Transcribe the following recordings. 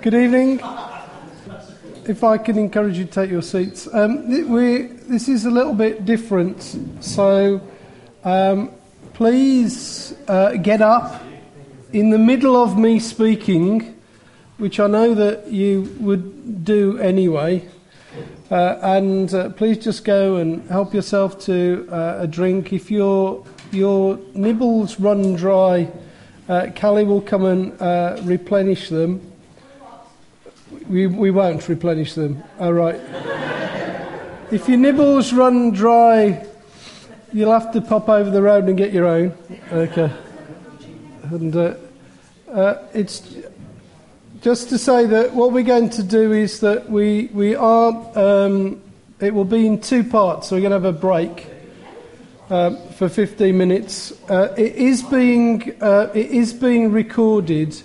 Good evening. If I can encourage you to take your seats. Um, we, this is a little bit different, so um, please uh, get up in the middle of me speaking, which I know that you would do anyway. Uh, and uh, please just go and help yourself to uh, a drink. If your your nibbles run dry, uh, Callie will come and uh, replenish them. We, we won't replenish them. All right. if your nibbles run dry, you'll have to pop over the road and get your own. Okay. And uh, it's just to say that what we're going to do is that we, we are, um, it will be in two parts, so we're going to have a break uh, for 15 minutes. Uh, it, is being, uh, it is being recorded,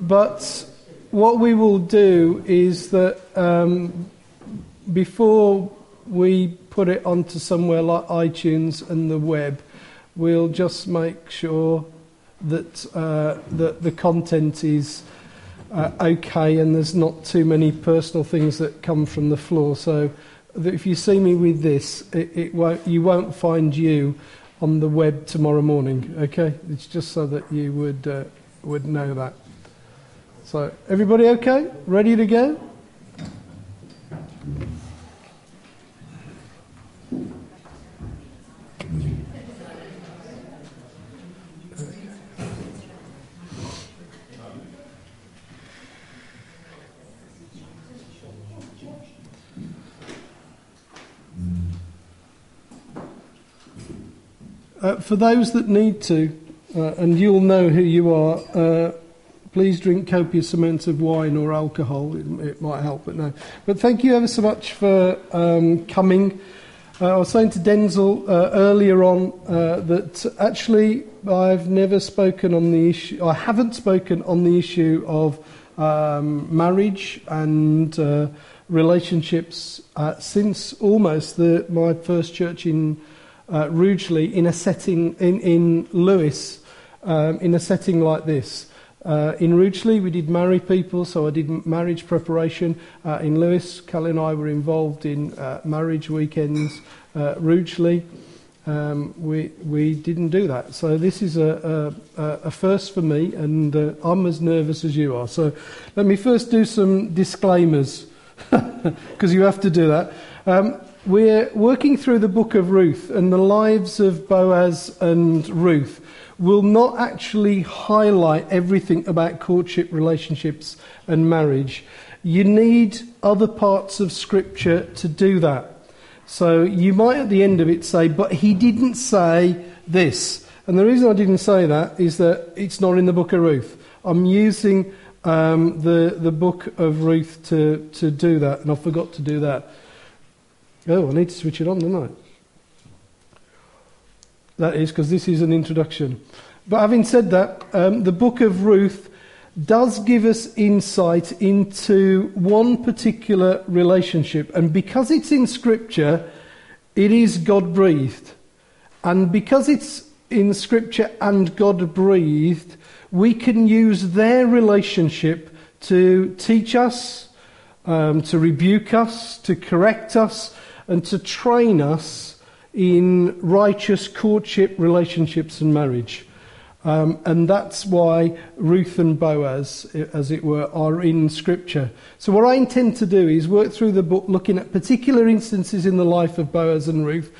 but what we will do is that um, before we put it onto somewhere like iTunes and the web, we'll just make sure that, uh, that the content is uh, okay and there's not too many personal things that come from the floor. So if you see me with this, it, it won't, you won't find you on the web tomorrow morning. Okay, it's just so that you would uh, would know that. So everybody okay? Ready to go? Uh, for those that need to, uh, and you'll know who you are, uh, please drink copious amounts of wine or alcohol. It, it, might help, but no. But thank you ever so much for um, coming. Uh, I was saying to Denzel uh, earlier on uh, that actually I've never spoken on the issue, I haven't spoken on the issue of um, marriage and relationships since almost the, my first church in uh, Rugeley in a setting in, in Lewes, um, in a setting like this. Uh, in Rugeley, we did marry people, so I did marriage preparation. Uh, in Lewes, Kelly and I were involved in uh, marriage weekends. Uh, Rugeley, um, we, we didn't do that. So this is a, a, a first for me, and uh, I'm as nervous as you are. So let me first do some disclaimers, because you have to do that. Um, we're working through the book of Ruth, and the lives of Boaz and Ruth will not actually highlight everything about courtship, relationships, and marriage. You need other parts of Scripture to do that. So you might at the end of it say, but he didn't say this. And the reason I didn't say that is that it's not in the book of Ruth. I'm using um, the, the book of Ruth to, to do that, and I forgot to do that. Oh, I need to switch it on, don't I? That is because this is an introduction. But having said that, um, the book of Ruth does give us insight into one particular relationship. And because it's in Scripture, it is God breathed. And because it's in Scripture and God breathed, we can use their relationship to teach us, um, to rebuke us, to correct us, and to train us in righteous courtship, relationships, and marriage. Um, and that's why Ruth and Boaz, as it were, are in Scripture. So, what I intend to do is work through the book looking at particular instances in the life of Boaz and Ruth.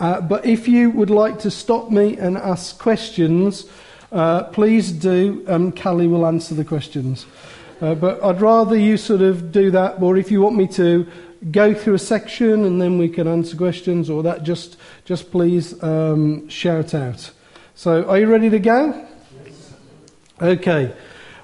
Uh, but if you would like to stop me and ask questions, uh, please do, and Callie will answer the questions. Uh, but I'd rather you sort of do that, or if you want me to, go through a section and then we can answer questions, or that just, just please um, shout out. So, are you ready to go? Okay.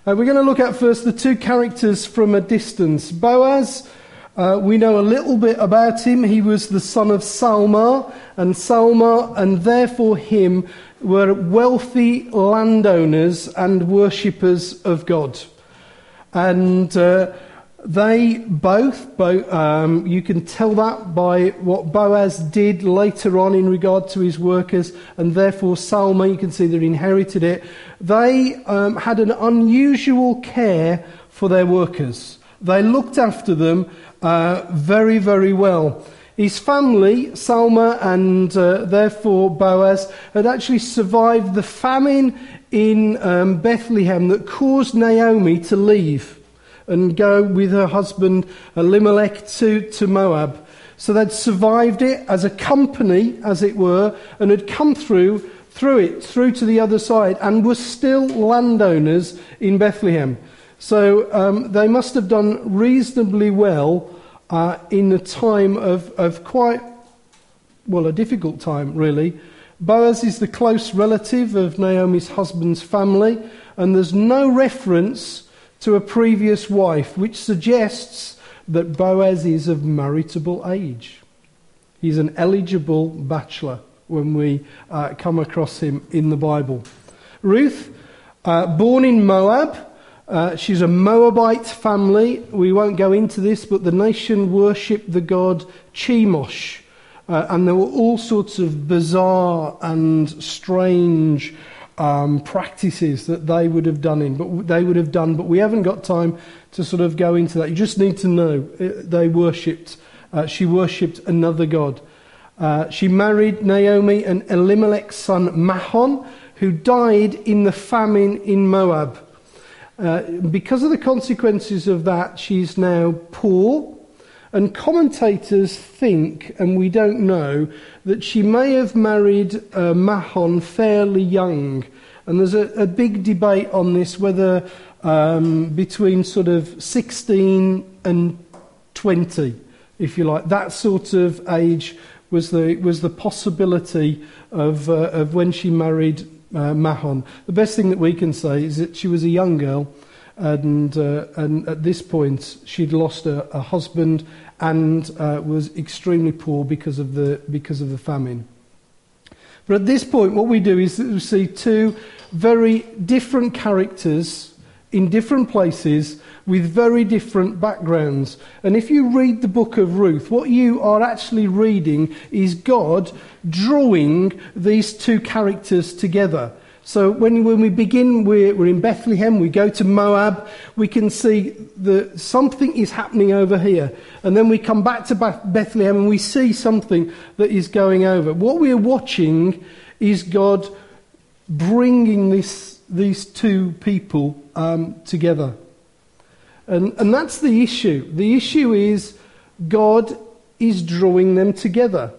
Uh, we're going to look at first the two characters from a distance. Boaz, uh, we know a little bit about him. He was the son of Salma, and Salma, and therefore him, were wealthy landowners and worshippers of God. And uh, they both, both um, you can tell that by what Boaz did later on in regard to his workers, and therefore Salma, you can see they inherited it. They um, had an unusual care for their workers. They looked after them uh, very, very well. His family, Salma and uh, therefore Boaz, had actually survived the famine in um, Bethlehem that caused Naomi to leave and go with her husband Elimelech to, to Moab. So they'd survived it as a company, as it were, and had come through through it, through to the other side, and were still landowners in Bethlehem. So um, they must have done reasonably well uh, in a time of, of quite, well, a difficult time, really. Boaz is the close relative of Naomi's husband's family, and there's no reference to a previous wife, which suggests that Boaz is of maritable age. He's an eligible bachelor when we uh, come across him in the Bible. Ruth, uh, born in Moab, uh, she's a Moabite family. We won't go into this, but the nation worshipped the god Chemosh. Uh, and there were all sorts of bizarre and strange um, practices that they would have done in, but they would have done. But we haven't got time to sort of go into that. You just need to know uh, they worshipped. Uh, she worshipped another god. Uh, she married Naomi and Elimelech's son Mahlon, who died in the famine in Moab. Uh, because of the consequences of that, she's now poor. And commentators think, and we don't know, that she may have married uh, Mahlon fairly young. And there's a, a big debate on this whether um, between sort of 16 and 20, if you like, that sort of age was the, was the possibility of, uh, of when she married uh, Mahlon. The best thing that we can say is that she was a young girl, and, uh, and at this point she'd lost a husband and uh, was extremely poor because of, the, because of the famine. But at this point, what we do is we see two very different characters in different places with very different backgrounds. And if you read the book of Ruth, what you are actually reading is God drawing these two characters together. So when, when we begin, we're, we're in Bethlehem, we go to Moab, we can see that something is happening over here. And then we come back to Bethlehem and we see something that is going over. What we're watching is God bringing this, these two people um, together. And, and that's the issue. The issue is God is drawing them together.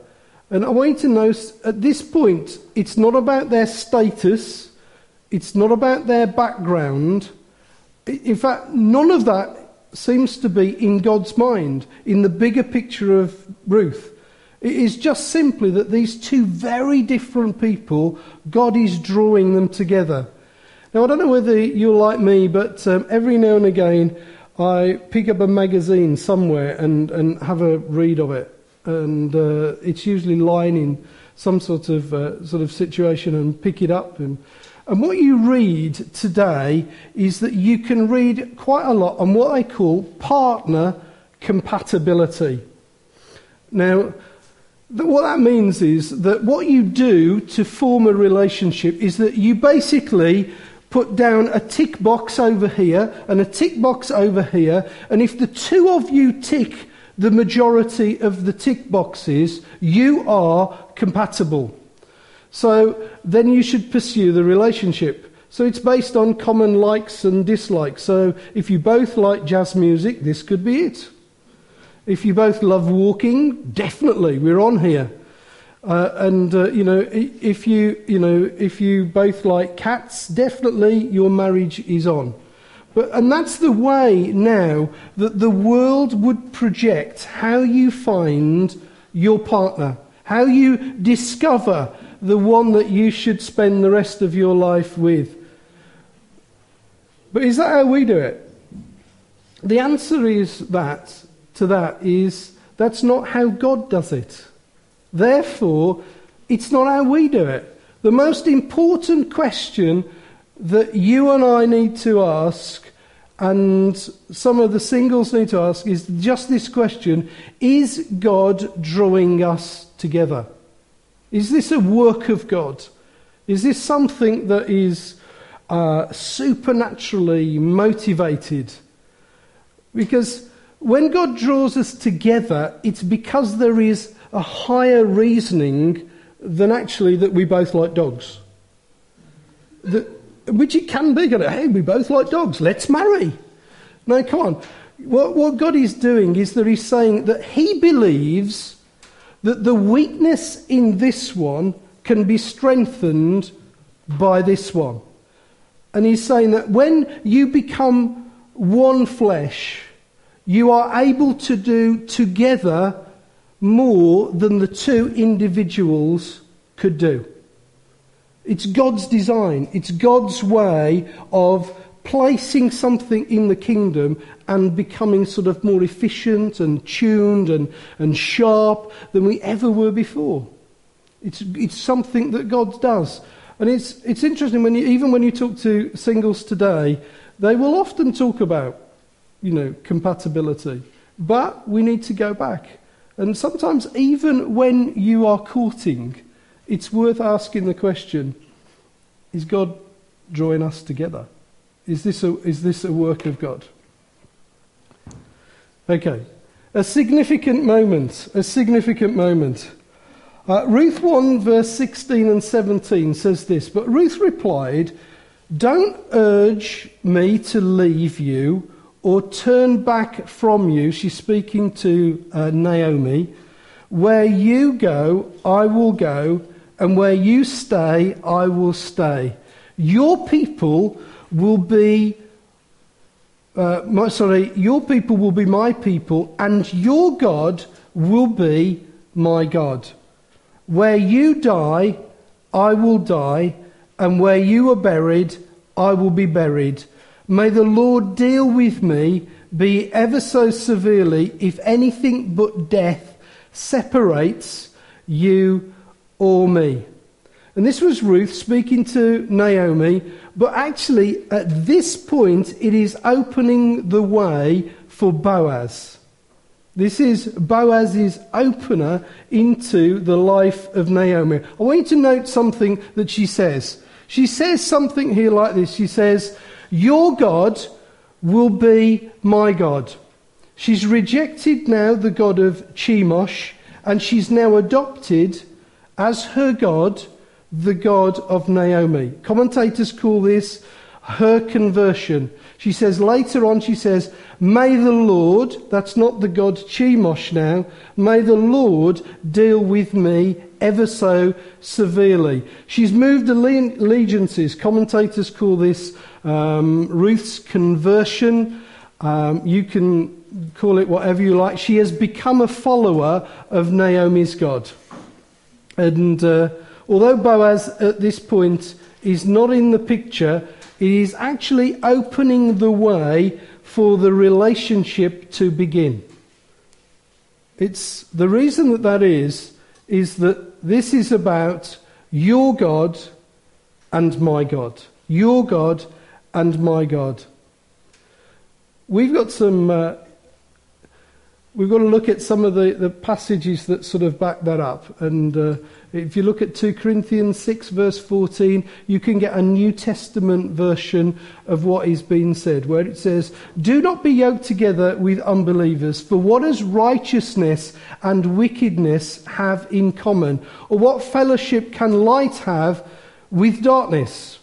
And I want you to know at this point, it's not about their status, it's not about their background. In fact, none of that seems to be in God's mind, in the bigger picture of Ruth. It is just simply that these two very different people, God is drawing them together. Now, I don't know whether you're like me, but um, every now and again I pick up a magazine somewhere and, and have a read of it. And uh, it's usually lying in some sort of, uh, sort of situation and pick it up. And, and what you read today is that you can read quite a lot on what I call partner compatibility. Now, what that means is that what you do to form a relationship is that you basically put down a tick box over here and a tick box over here, and if the two of you tick the majority of the tick boxes, you are compatible. So then you should pursue the relationship. So it's based on common likes and dislikes. So if you both like jazz music, this could be it. If you both love walking, definitely, we're on here. Uh, and uh, you know, if you you know if you both like cats, definitely your marriage is on. But and that's the way now that the world would project how you find your partner, how you discover the one that you should spend the rest of your life with. But is that how we do it? The answer is that to that is that's not how God does it. Therefore, it's not how we do it. The most important question that you and I need to ask, and some of the singles need to ask, is just this question Is God drawing us together? Is this a work of God? Is this something that is uh, supernaturally motivated? Because when God draws us together, it's because there is a higher reasoning than actually that we both like dogs. That, which it can be. You know, Hey, we both like dogs. Let's marry. No, come on. What, what God is doing is that He's saying that He believes that the weakness in this one can be strengthened by this one. And He's saying that when you become one flesh, you are able to do together more than the two individuals could do. It's God's design, it's God's way of placing something in the kingdom and becoming sort of more efficient and tuned and, and sharp than we ever were before. It's, it's something that God does. And it's, it's interesting, when you, even when you talk to singles today, they will often talk about, you know, compatibility. But we need to go back. And sometimes, even when you are courting, it's worth asking the question is God drawing us together? Is this a, is this a work of God? Okay. A significant moment. A significant moment. Uh, Ruth 1, verse 16 and 17 says this But Ruth replied, Don't urge me to leave you or turn back from you. She's speaking to uh, Naomi. Where you go, I will go, and where you stay, I will stay. Your people will be, uh, my, sorry, your people will be my people, and your God will be my God. Where you die, I will die, and where you are buried, I will be buried. May the Lord deal with me, be ever so severely, if anything but death separates you or me. And this was Ruth speaking to Naomi, but actually at this point it is opening the way for Boaz. This is Boaz's opener into the life of Naomi. I want you to note something that she says. She says something here like this. She says, Your God will be my God. She's rejected now the God of Chemosh, and she's now adopted as her God the God of Naomi. Commentators call this her conversion. She says later on, she says, May the Lord, that's not the God Chemosh now, may the Lord deal with me ever so severely. She's moved allegiances. Commentators call this um, Ruth's conversion. Um, you can call it whatever you like. She has become a follower of Naomi's God. And uh, although Boaz at this point is not in the picture, it is actually opening the way for the relationship to begin. It's the reason that that is is that this is about your God and my God. Your God and my God. We've got some uh, we've got to look at some of the, the passages that sort of back that up. And uh, if you look at 2 Corinthians 6, verse 14, you can get a New Testament version of what is being said, where it says, Do not be yoked together with unbelievers, for what does righteousness and wickedness have in common? Or what fellowship can light have with darkness?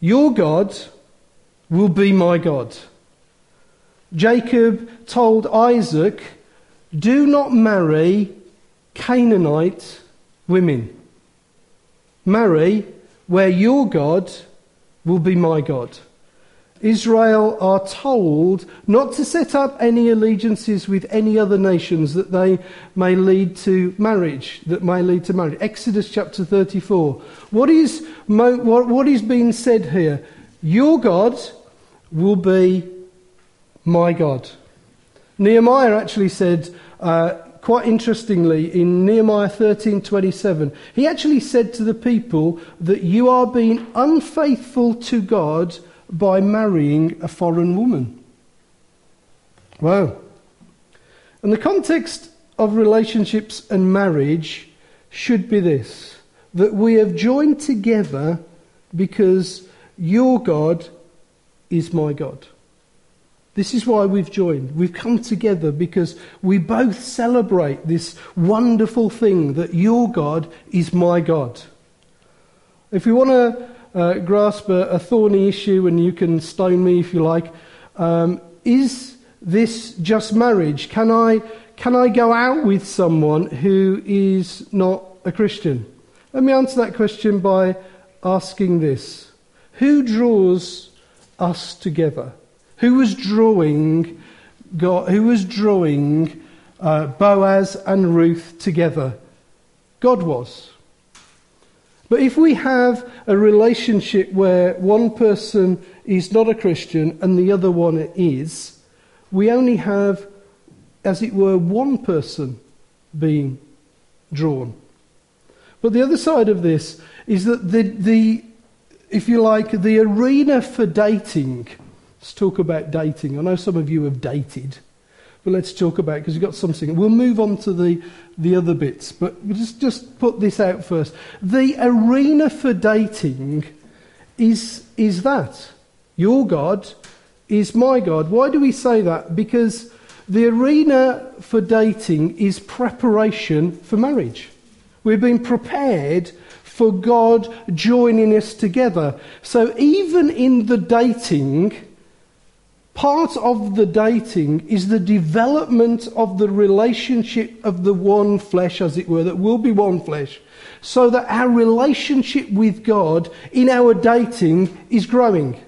Your God will be my God Jacob told Isaac, Do not marry Canaanite women. Marry where your God will be my God. Israel are told not to set up any allegiances with any other nations that they may lead to marriage, that may lead to marriage. Exodus chapter 34. What is, what, what is being said here? Your God will be my God. Nehemiah actually said, uh, quite interestingly, in Nehemiah 13:27, he actually said to the people that you are being unfaithful to God by marrying a foreign woman. Wow. And the context of relationships and marriage should be this that we have joined together because your God is my God. This is why we've joined. We've come together because we both celebrate this wonderful thing that your God is my God. If we want to uh, grasp a, a, thorny issue, and you can stone me if you like, um, is this just marriage? Can I, can I go out with someone who is not a Christian? Let me answer that question by asking this Who draws us together? Who was drawing, God, who was drawing uh, Boaz and Ruth together? God was. But if we have a relationship where one person is not a Christian and the other one is, we only have, as it were, one person being drawn. But the other side of this is that the, the if you like, the arena for dating. Let's talk about dating. I know some of you have dated, but let's talk about because you've got something. We'll move on to the, the other bits, but just, just put this out first. The arena for dating is, is that. Your God is my God. Why do we say that? Because the arena for dating is preparation for marriage. We've been prepared for God joining us together. So even in the dating, part of the dating is the development of the relationship of the one flesh, as it were, that will be one flesh, so that our relationship with God in our dating is growing.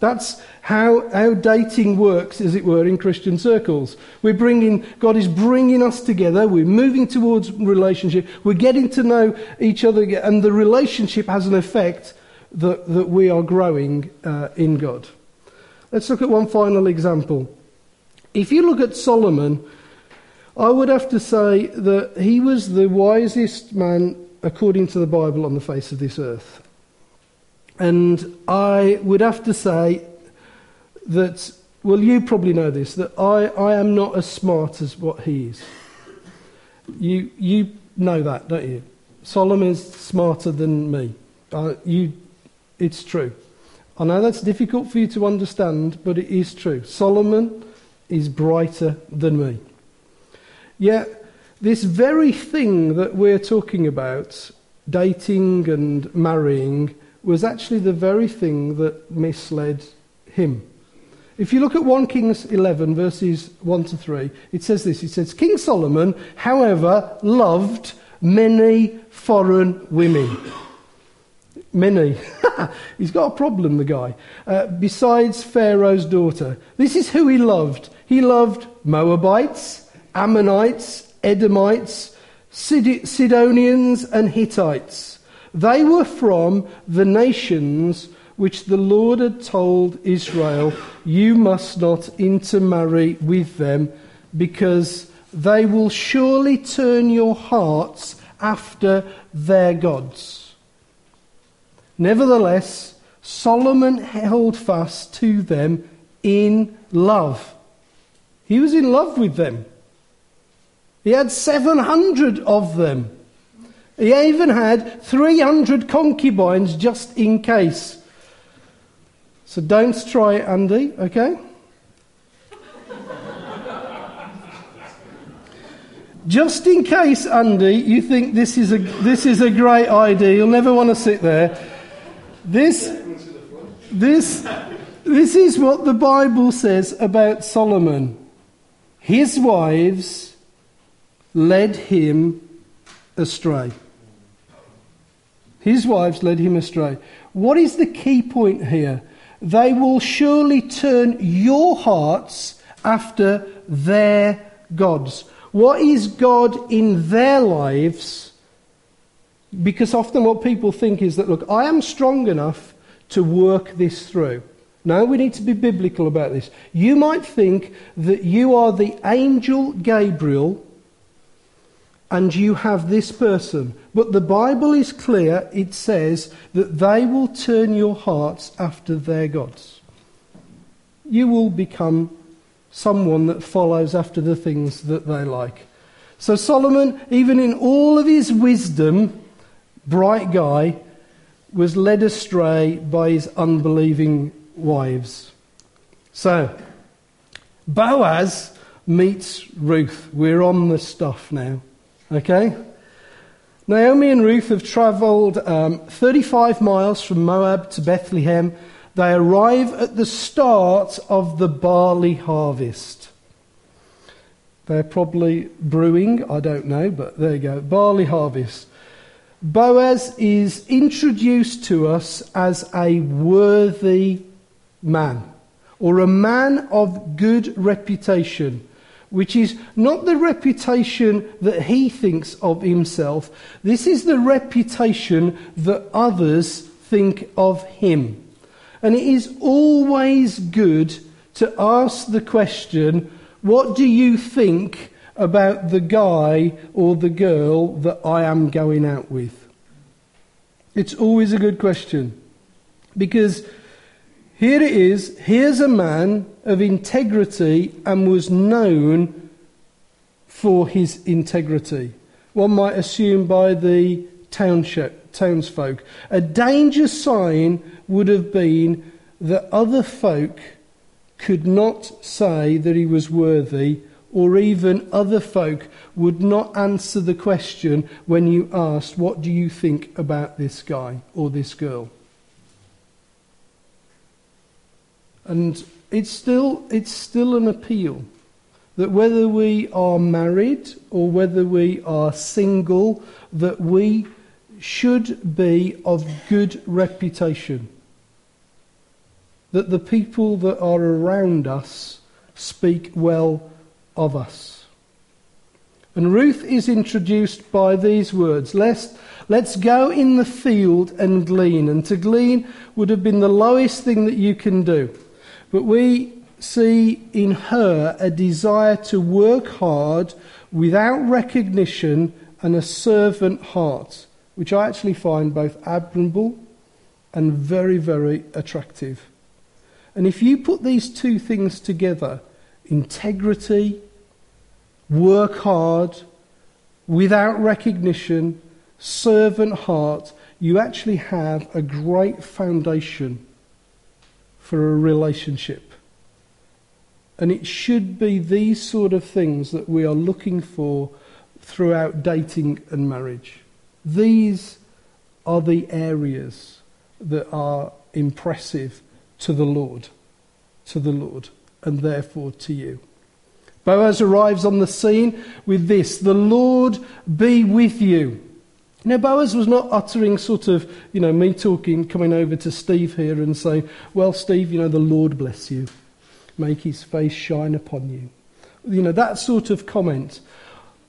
That's how, how dating works, as it were, in Christian circles. We're bringing, God is bringing us together. We're moving towards relationship. We're getting to know each other, and the relationship has an effect that, that we are growing uh, in God. Let's look at one final example. If you look at Solomon, I would have to say that he was the wisest man, according to the Bible, on the face of this earth. And I would have to say that, well, you probably know this, that I, I am not as smart as what he is. You, you know that, don't you? Solomon is smarter than me. Uh, you, it's true. I know that's difficult for you to understand, but it is true. Solomon is brighter than me. Yet, this very thing that we're talking about, dating and marrying, was actually the very thing that misled him. If you look at 1 Kings 11, verses 1 to 3, it says this It says, King Solomon, however, loved many foreign women. Many. He's got a problem, the guy. Uh, besides Pharaoh's daughter. This is who he loved. He loved Moabites, Ammonites, Edomites, Sidonians, and Hittites. They were from the nations which the Lord had told Israel, You must not intermarry with them, because they will surely turn your hearts after their gods. Nevertheless, Solomon held fast to them in love. He was in love with them. He had 700 of them. He even had 300 concubines just in case. So don't try it, Andy, okay? just in case, Andy, you think this is, a, this is a great idea, you'll never want to sit there. This, this, this is what the Bible says about Solomon. His wives led him astray. His wives led him astray. What is the key point here? They will surely turn your hearts after their gods. What is God in their lives? Because often what people think is that, look, I am strong enough to work this through. No, we need to be biblical about this. You might think that you are the angel Gabriel and you have this person. But the Bible is clear, it says that they will turn your hearts after their gods. You will become someone that follows after the things that they like. So Solomon, even in all of his wisdom, bright guy, was led astray by his unbelieving wives. So, Boaz meets Ruth. We're on the stuff now. Okay? Naomi and Ruth have travelled um, 35 miles from Moab to Bethlehem. They arrive at the start of the barley harvest. They're probably brewing, I don't know, but there you go. Barley harvest. Boaz is introduced to us as a worthy man, or a man of good reputation which is not the reputation that he thinks of himself. This is the reputation that others think of him. And it is always good to ask the question, what do you think about the guy or the girl that I am going out with? It's always a good question. Because here it is, here's a man of integrity and was known for his integrity. One might assume by the township, townsfolk. A danger sign would have been that other folk could not say that he was worthy, or even other folk would not answer the question when you asked, What do you think about this guy or this girl? And it's still, it's still an appeal that whether we are married or whether we are single, that we should be of good reputation. That the people that are around us speak well of us. And Ruth is introduced by these words Let's, let's go in the field and glean. And to glean would have been the lowest thing that you can do. But we see in her a desire to work hard without recognition and a servant heart, which I actually find both admirable and very, very attractive. And if you put these two things together integrity, work hard, without recognition, servant heart you actually have a great foundation for a relationship. And it should be these sort of things that we are looking for throughout dating and marriage. These are the areas that are impressive to the Lord, to the Lord, and therefore to you. Boaz arrives on the scene with this The Lord be with you. Now, Boaz was not uttering sort of, you know, me talking, coming over to Steve here and saying, Well, Steve, you know, the Lord bless you, make his face shine upon you. You know, that sort of comment.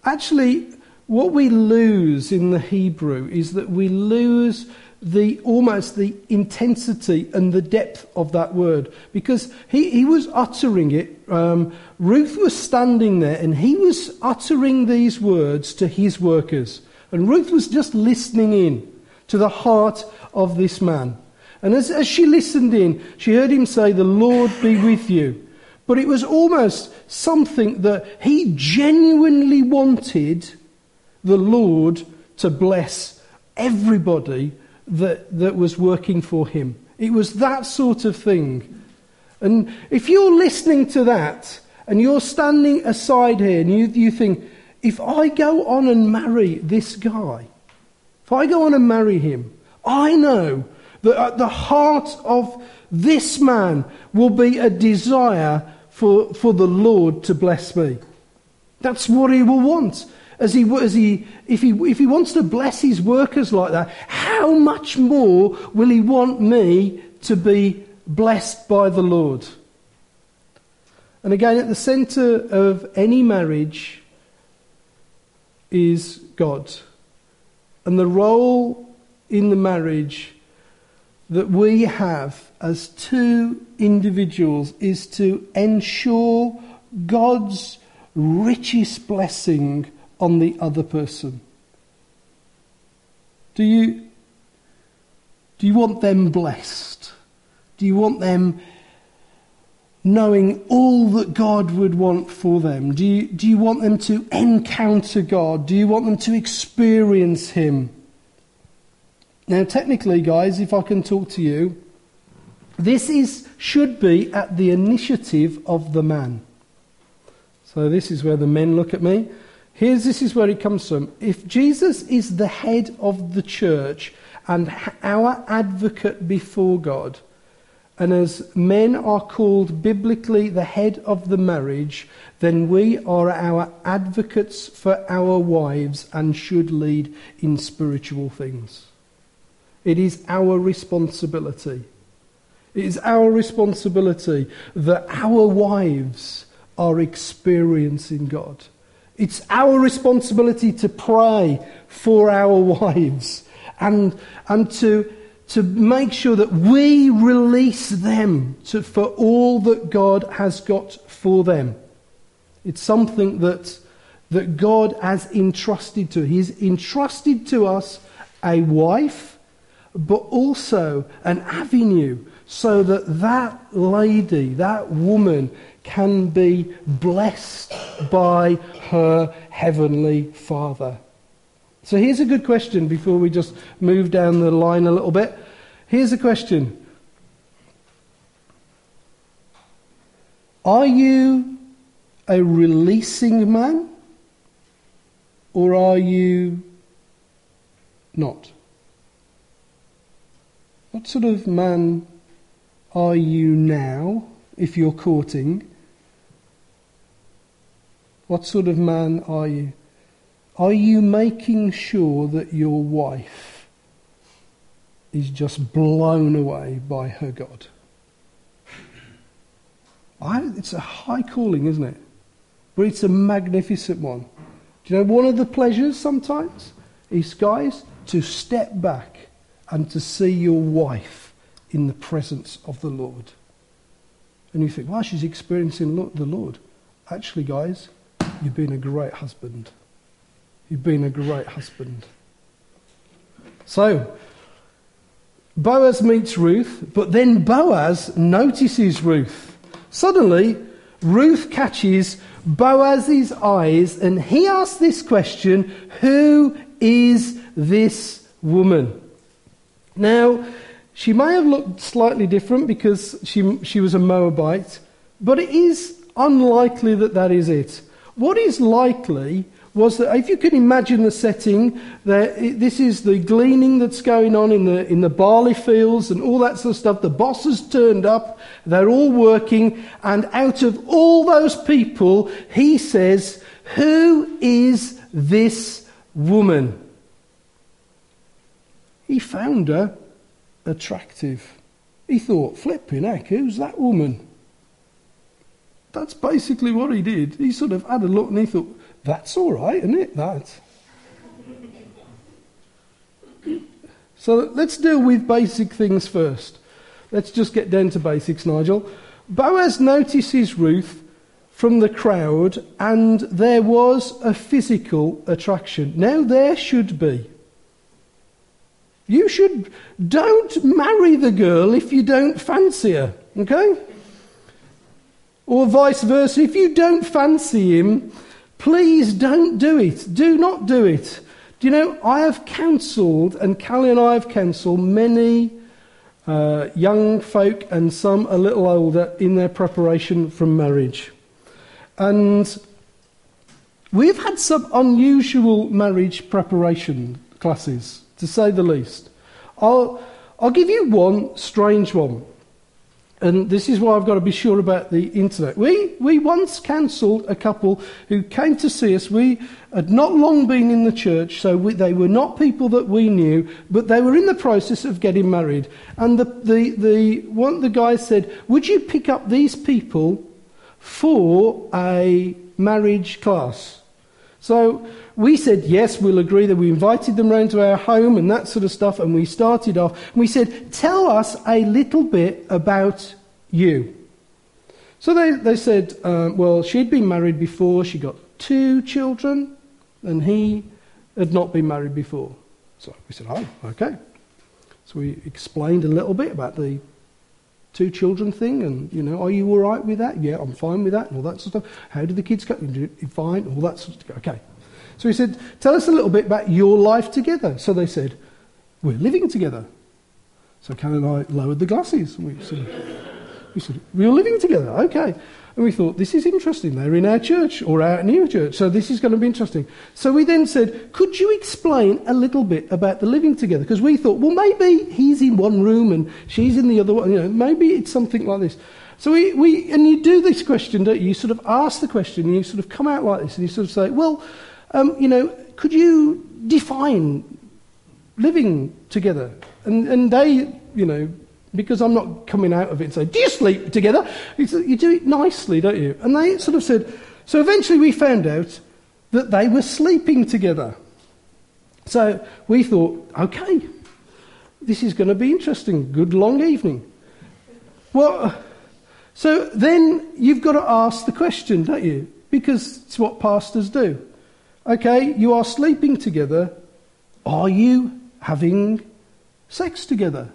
Actually, what we lose in the Hebrew is that we lose the almost the intensity and the depth of that word because he, he was uttering it. Um, Ruth was standing there and he was uttering these words to his workers. And Ruth was just listening in to the heart of this man. And as, as she listened in, she heard him say, The Lord be with you. But it was almost something that he genuinely wanted the Lord to bless everybody that, that was working for him. It was that sort of thing. And if you're listening to that and you're standing aside here and you, you think, if I go on and marry this guy, if I go on and marry him, I know that at the heart of this man will be a desire for, for the Lord to bless me. That's what he will want. As he, as he, if, he, if he wants to bless his workers like that, how much more will he want me to be blessed by the Lord? And again, at the center of any marriage is God. And the role in the marriage that we have as two individuals is to ensure God's richest blessing on the other person. Do you, do you want them blessed? Do you want them knowing all that God would want for them? Do you, do you want them to encounter God? Do you want them to experience Him? Now, technically, guys, if I can talk to you, this is, should be at the initiative of the man. So this is where the men look at me. Here's this is where it comes from. If Jesus is the head of the church and our advocate before God, and as men are called biblically the head of the marriage, then we are our advocates for our wives and should lead in spiritual things. It is our responsibility. It is our responsibility that our wives are experiencing God. It's our responsibility to pray for our wives and, and to, to make sure that we release them to, for all that God has got for them. It's something that, that God has entrusted to. He's entrusted to us a wife, but also an avenue so that that lady, that woman, can be blessed by her heavenly Father. So here's a good question before we just move down the line a little bit. Here's a question Are you a releasing man or are you not? What sort of man are you now if you're courting? What sort of man are you? Are you making sure that your wife is just blown away by her God? I, it's a high calling, isn't it? But it's a magnificent one. Do you know one of the pleasures sometimes is, guys, to step back and to see your wife in the presence of the Lord. And you think, wow, she's experiencing the Lord. Actually, guys, you've been a great husband. You've been a great husband. So, Boaz meets Ruth, but then Boaz notices Ruth. Suddenly, Ruth catches Boaz's eyes and he asks this question Who is this woman? Now, she may have looked slightly different because she, she was a Moabite, but it is unlikely that that is it. What is likely was that if you can imagine the setting, that this is the gleaning that's going on in the, in the barley fields and all that sort of stuff. The boss has turned up, they're all working, and out of all those people, he says, Who is this woman? He found her attractive. He thought, flipping heck, who's that woman? That's basically what he did. He sort of had a look and he thought, that's all right, isn't it? That. so let's deal with basic things first. Let's just get down to basics, Nigel. Boaz notices Ruth from the crowd, and there was a physical attraction. Now, there should be. You should don't marry the girl if you don't fancy her, okay? Or vice versa, if you don't fancy him, please don't do it. Do not do it. Do you know, I have counselled, and Callie and I have counselled many uh, young folk and some a little older in their preparation for marriage. And we've had some unusual marriage preparation classes to say the least. I'll, I'll give you one strange one. And this is why I've got to be sure about the internet. We, we once cancelled a couple who came to see us. We had not long been in the church, so we, they were not people that we knew, but they were in the process of getting married. And the, the, the, one the guy said, Would you pick up these people for a marriage class? So we said, yes, we'll agree that we invited them round to our home and that sort of stuff, and we started off. We said, tell us a little bit about you. So they, they said, uh, well, she'd been married before, she got two children, and he had not been married before. So we said, oh, okay. So we explained a little bit about the two children thing, and you know, are you all right with that? Yeah, I'm fine with that, and all that sort of stuff. How did the kids go? Fine, all that sort of stuff. Okay. So he said, Tell us a little bit about your life together. So they said, We're living together. So Ken and I lowered the glasses. We said, we said, We're living together. Okay. And we thought, this is interesting. They're in our church or out near church, so this is going to be interesting. So we then said, could you explain a little bit about the living together? Because we thought, well, maybe he's in one room and she's in the other one. You know, maybe it's something like this. So we, we and you do this question, don't you? You sort of ask the question and you sort of come out like this and you sort of say, well, um, you know, could you define living together? And, and they, you know, because I'm not coming out of it and saying, do you sleep together? You do it nicely, don't you? And they sort of said, so eventually we found out that they were sleeping together. So we thought, okay, this is going to be interesting. Good long evening. Well, so then you've got to ask the question, don't you? Because it's what pastors do. Okay, you are sleeping together. Are you having sex together?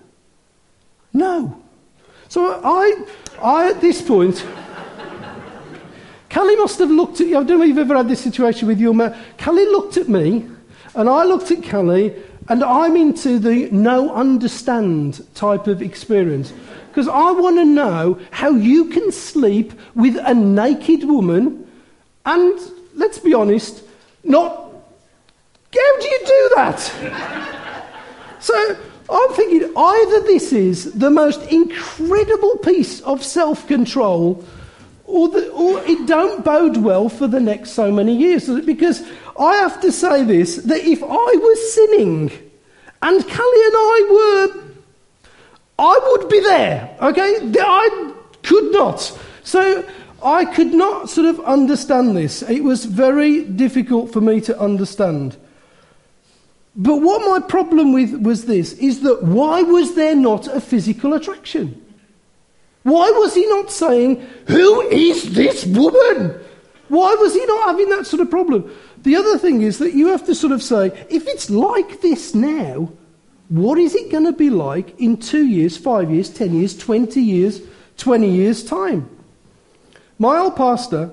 No. So I, I at this point, Callie must have looked at you. I don't know if you've ever had this situation with your man. Callie looked at me, and I looked at Callie, and I'm into the no understand type of experience. Because I want to know how you can sleep with a naked woman and, let's be honest, not. How do you do that? so I'm thinking either this is the most incredible piece of self control or, or it don't bode well for the next so many years. Because I have to say this that if I was sinning and Callie and I were, I would be there, okay? I could not. So I could not sort of understand this. It was very difficult for me to understand. But what my problem with was this is that why was there not a physical attraction? Why was he not saying, Who is this woman? Why was he not having that sort of problem? The other thing is that you have to sort of say, if it's like this now, what is it going to be like in two years, five years, ten years, 20 years, 20 years' time? My old pastor,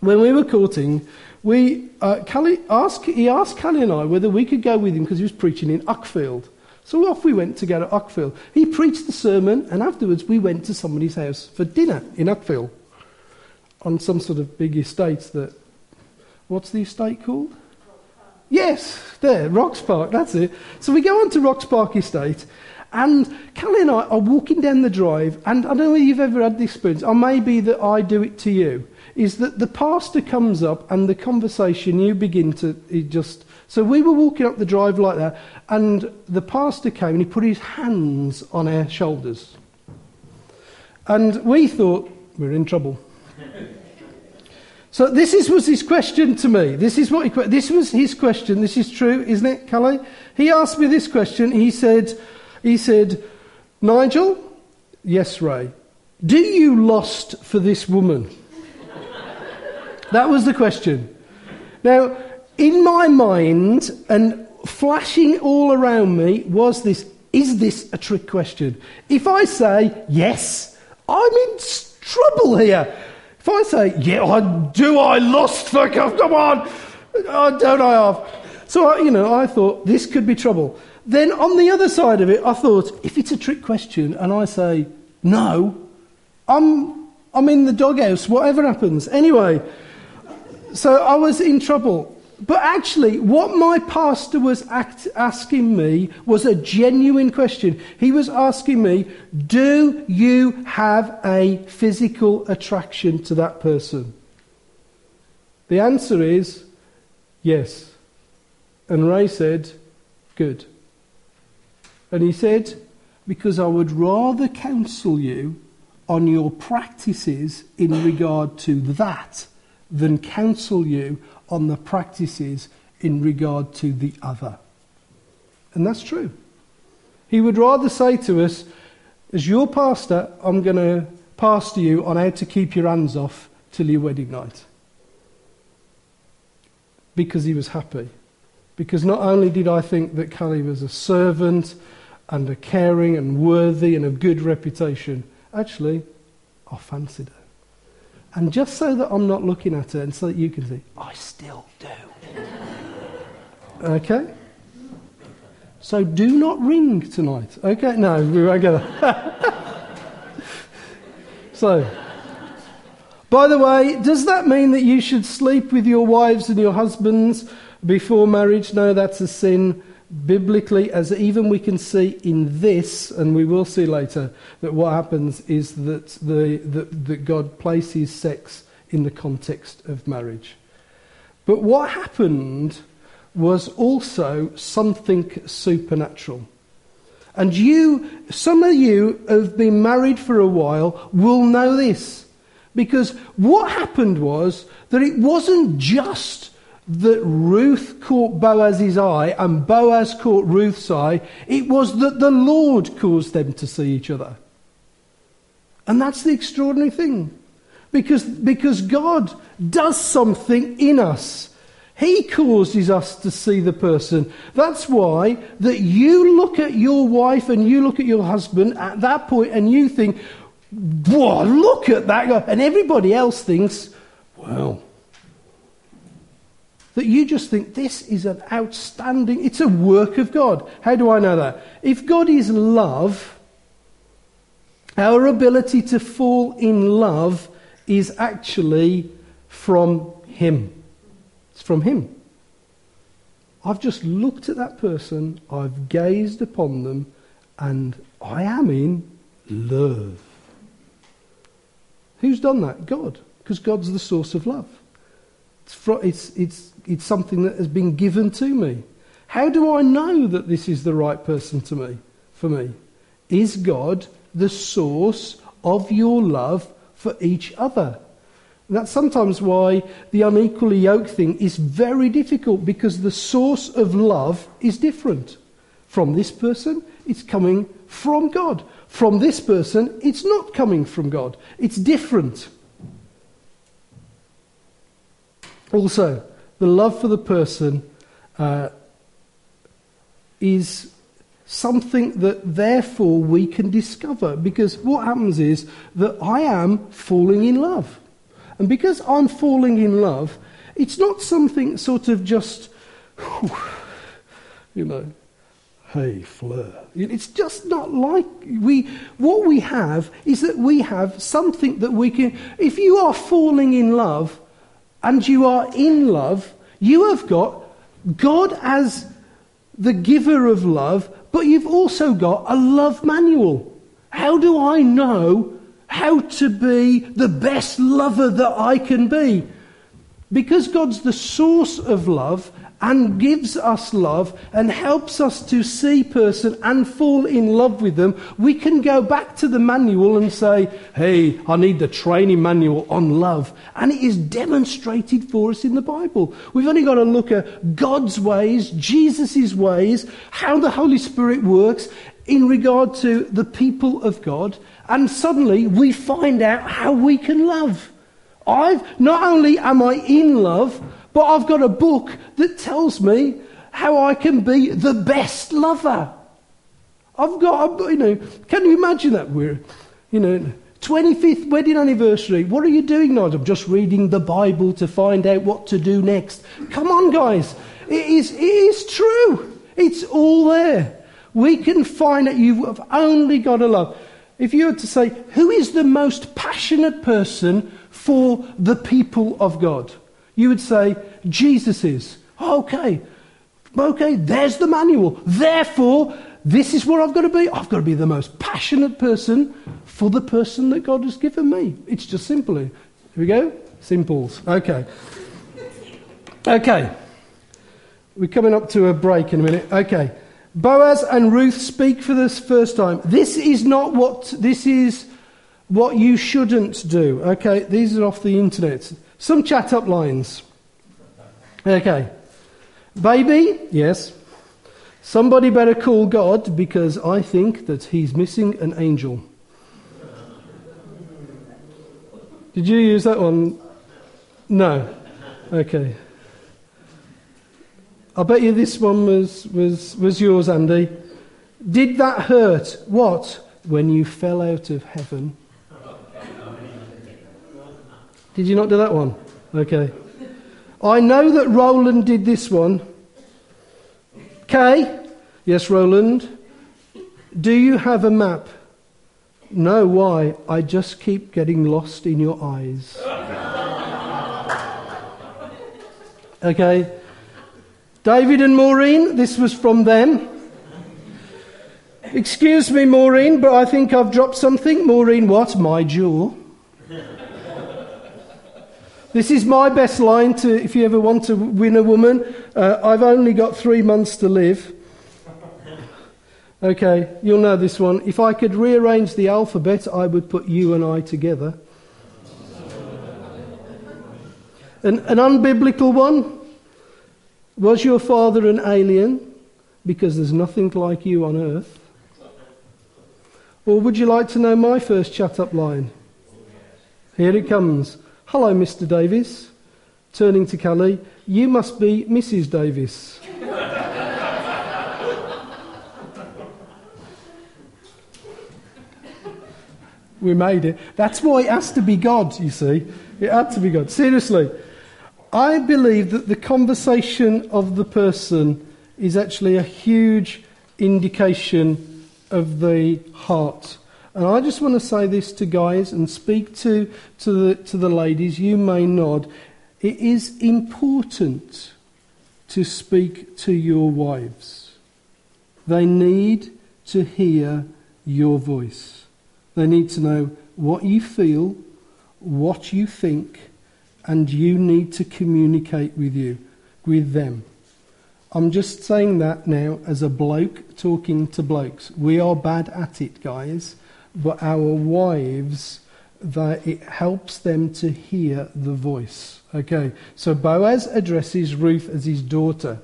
when we were courting, we, uh, Callie asked, he asked Callie and I whether we could go with him because he was preaching in Uckfield. So off we went to go to Uckfield. He preached the sermon, and afterwards we went to somebody's house for dinner in Uckfield on some sort of big estate that. What's the estate called? Yes, there, Rocks Park, that's it. So we go on to Rocks Park Estate, and Callie and I are walking down the drive, and I don't know if you've ever had this experience, or maybe that I do it to you is that the pastor comes up and the conversation you begin to just. So we were walking up the drive like that, and the pastor came and he put his hands on our shoulders. And we thought, we're in trouble. So this is, was his question to me. This is what he, this was his question. This is true, isn't it, Callie? He asked me this question. He said, he said, Nigel, yes, Ray, do you lust for this woman? That was the question. Now, in my mind and flashing all around me was this is this a trick question? If I say yes, I'm in trouble here. If I say, yeah, I do, I lost for, come on, oh, don't I have? So, you know, I thought this could be trouble. Then on the other side of it, I thought, if it's a trick question and I say no, I'm, I'm in the doghouse, whatever happens. Anyway, so I was in trouble. But actually, what my pastor was act- asking me was a genuine question. He was asking me, Do you have a physical attraction to that person? The answer is yes. And Ray said, Good. And he said, Because I would rather counsel you on your practices in regard to that than counsel you on the practices in regard to the other. And that's true. He would rather say to us, as your pastor, I'm going to pastor you on how to keep your hands off till your wedding night. Because he was happy. Because not only did I think that Callie was a servant and a caring and worthy and of good reputation, actually, I fancied her. And just so that I'm not looking at her and so that you can see, I still do. okay? So do not ring tonight. Okay? No, we won't get there. so, By the way, does that mean that you should sleep with your wives and your husbands before marriage? No, that's a sin biblically, as even we can see in this, and we will see later, that what happens is that, the, that, that God places sex in the context of marriage. But what happened was also something supernatural. And you, some of you have been married for a while, will know this. Because what happened was that it wasn't just that Ruth caught Boaz's eye and Boaz caught Ruth's eye, it was that the Lord caused them to see each other. And that's the extraordinary thing. Because, because God does something in us. He causes us to see the person. That's why that you look at your wife and you look at your husband at that point and you think, Whoa, look at that guy. And everybody else thinks, well, that you just think this is an outstanding, it's a work of God. How do I know that? If God is love, our ability to fall in love is actually from Him. It's from Him. I've just looked at that person, I've gazed upon them, and I am in love. Who's done that? God, because God's the source of love. It's, it's, it's, it's something that has been given to me. How do I know that this is the right person to me, for me? Is God the source of your love for each other? And that's sometimes why the unequally yoked thing is very difficult because the source of love is different. From this person, it's coming from God. From this person, it's not coming from God, it's different. Also, the love for the person uh, is something that therefore we can discover because what happens is that I am falling in love. And because I'm falling in love, it's not something sort of just, you know, hey, Fleur. It's just not like we. What we have is that we have something that we can. If you are falling in love and you are in love, you have got God as the giver of love, but you've also got a love manual. How do I know how to be the best lover that I can be? Because God's the source of love, and gives us love and helps us to see person and fall in love with them, we can go back to the manual and say, hey, I need the training manual on love. And it is demonstrated for us in the Bible. We've only got to look at God's ways, Jesus' ways, how the Holy Spirit works in regard to the people of God, and suddenly we find out how we can love. I've, not only am I in love, but I've got a book that tells me how I can be the best lover. I've got, a you know, can you imagine that? We're, you know, 25th wedding anniversary. What are you doing, Nigel? I'm just reading the Bible to find out what to do next. Come on, guys. It is, it is true. It's all there. We can find that You've only got to love. If you were to say, who is the most passionate person for the people of God? You would say, Jesus is. Okay. Okay, there's the manual. Therefore, this is what I've got to be. I've got to be the most passionate person for the person that God has given me. It's just simply. Here we go. Simples. Okay. Okay. We're coming up to a break in a minute. Okay. Boaz and Ruth speak for the first time. This is not what this is what you shouldn't do. Okay, these are off the internet. Some chat up lines. Okay. Baby, yes. Somebody better call God because I think that he's missing an angel. Did you use that one? No. Okay. I bet you this one was, was, was yours, Andy. Did that hurt? What? When you fell out of heaven did you not do that one? Okay. I know that Roland did this one. Kay? Yes, Roland. Do you have a map? No, why? I just keep getting lost in your eyes. okay. David and Maureen, this was from them. Excuse me, Maureen, but I think I've dropped something. Maureen, what? My jewel this is my best line to if you ever want to win a woman. Uh, I've only got three months to live. Okay, you'll know this one. If I could rearrange the alphabet, I would put you and I together. An, an unbiblical one. Was your father an alien? Because there's nothing like you on earth. Or would you like to know my first chat up line? Here it comes. Hello, Mr. Davis. Turning to Kelly, you must be Mrs. Davis. we made it. That's why it has to be God, you see. It had to be God. Seriously. I believe that the conversation of the person is actually a huge indication of the heart. And I just want to say this to guys and speak to, to, the, to the ladies. You may nod. It is important to speak to your wives. They need to hear your voice. They need to know what you feel, what you think, and you need to communicate with you, with them. I'm just saying that now as a bloke talking to blokes. We are bad at it, guys, but our wives, that it helps them to hear the voice. Okay, so Boaz addresses Ruth as his daughter,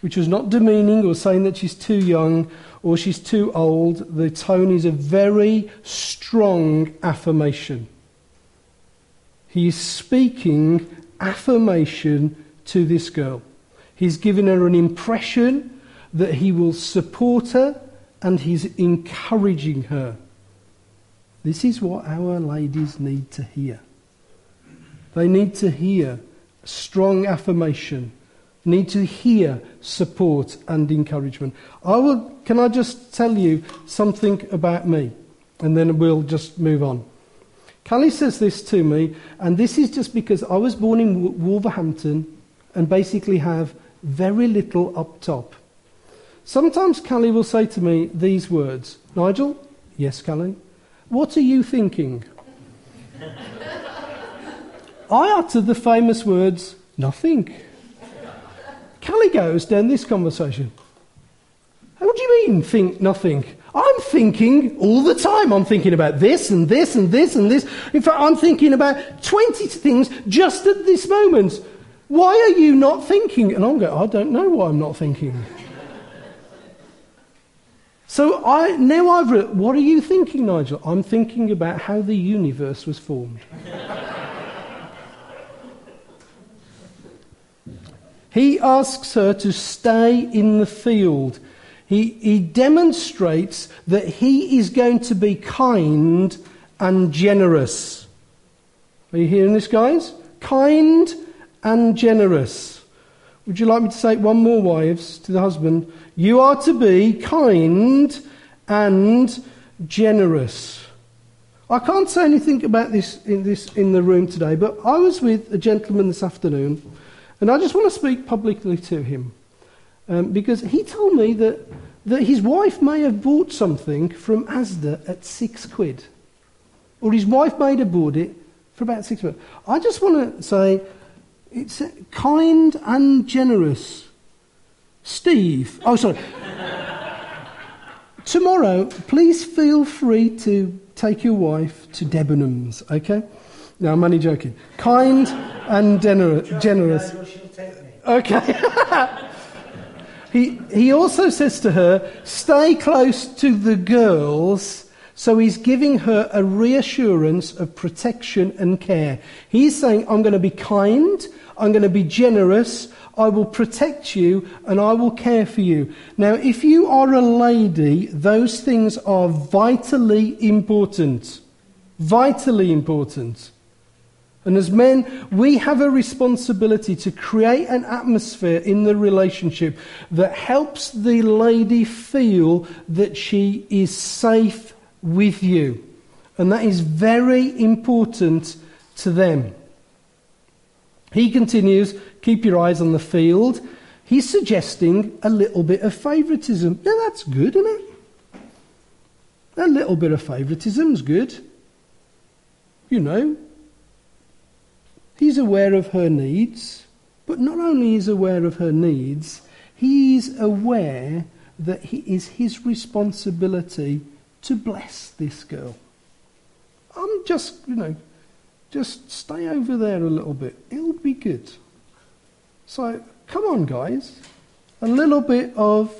which was not demeaning or saying that she's too young or she's too old. The tone is a very strong affirmation. He is speaking affirmation to this girl. He's given her an impression that he will support her and he's encouraging her. This is what our ladies need to hear. They need to hear strong affirmation, need to hear support and encouragement. I will, can I just tell you something about me? And then we'll just move on. Callie says this to me, and this is just because I was born in Wolverhampton and basically have very little up top. Sometimes Callie will say to me these words Nigel? Yes, Callie. What are you thinking? I utter the famous words, nothing. Callie goes down this conversation. What do you mean, think nothing? I'm thinking all the time. I'm thinking about this and this and this and this. In fact, I'm thinking about 20 things just at this moment. Why are you not thinking? And I'm going, I don't know why I'm not thinking. So I, now I've written, what are you thinking, Nigel? I'm thinking about how the universe was formed. he asks her to stay in the field he, he demonstrates that he is going to be kind and generous. Are you hearing this, guys? Kind and generous. Would you like me to say one more, wives, to the husband? You are to be kind and generous. I can't say anything about this in, this in the room today, but I was with a gentleman this afternoon, and I just want to speak publicly to him. Um, because he told me that, that his wife may have bought something from Asda at six quid. Or his wife may have bought it for about six quid. I just want to say it's kind and generous. Steve, oh, sorry. Tomorrow, please feel free to take your wife to Debenhams, okay? No, I'm only joking. Kind and gener- generous. Okay. He, he also says to her, Stay close to the girls. So he's giving her a reassurance of protection and care. He's saying, I'm going to be kind, I'm going to be generous, I will protect you, and I will care for you. Now, if you are a lady, those things are vitally important. Vitally important. And as men, we have a responsibility to create an atmosphere in the relationship that helps the lady feel that she is safe with you. And that is very important to them. He continues, keep your eyes on the field. He's suggesting a little bit of favouritism. Now that's good, isn't it? A little bit of favouritism's good. You know, he's aware of her needs, but not only is aware of her needs, he's aware that it is his responsibility to bless this girl. I'm just, you know, just stay over there a little bit. It'll be good. So, come on, guys. A little bit of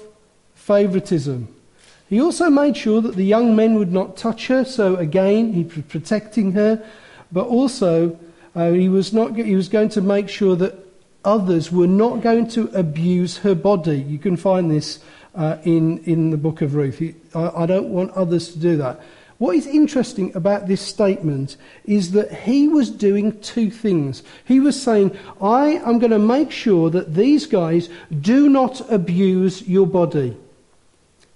favoritism. He also made sure that the young men would not touch her, so again, he was protecting her, but also uh, he, was not, he was going to make sure that others were not going to abuse her body. You can find this uh, in, in the book of Ruth. I, I don't want others to do that. What is interesting about this statement is that he was doing two things. He was saying, I am going to make sure that these guys do not abuse your body.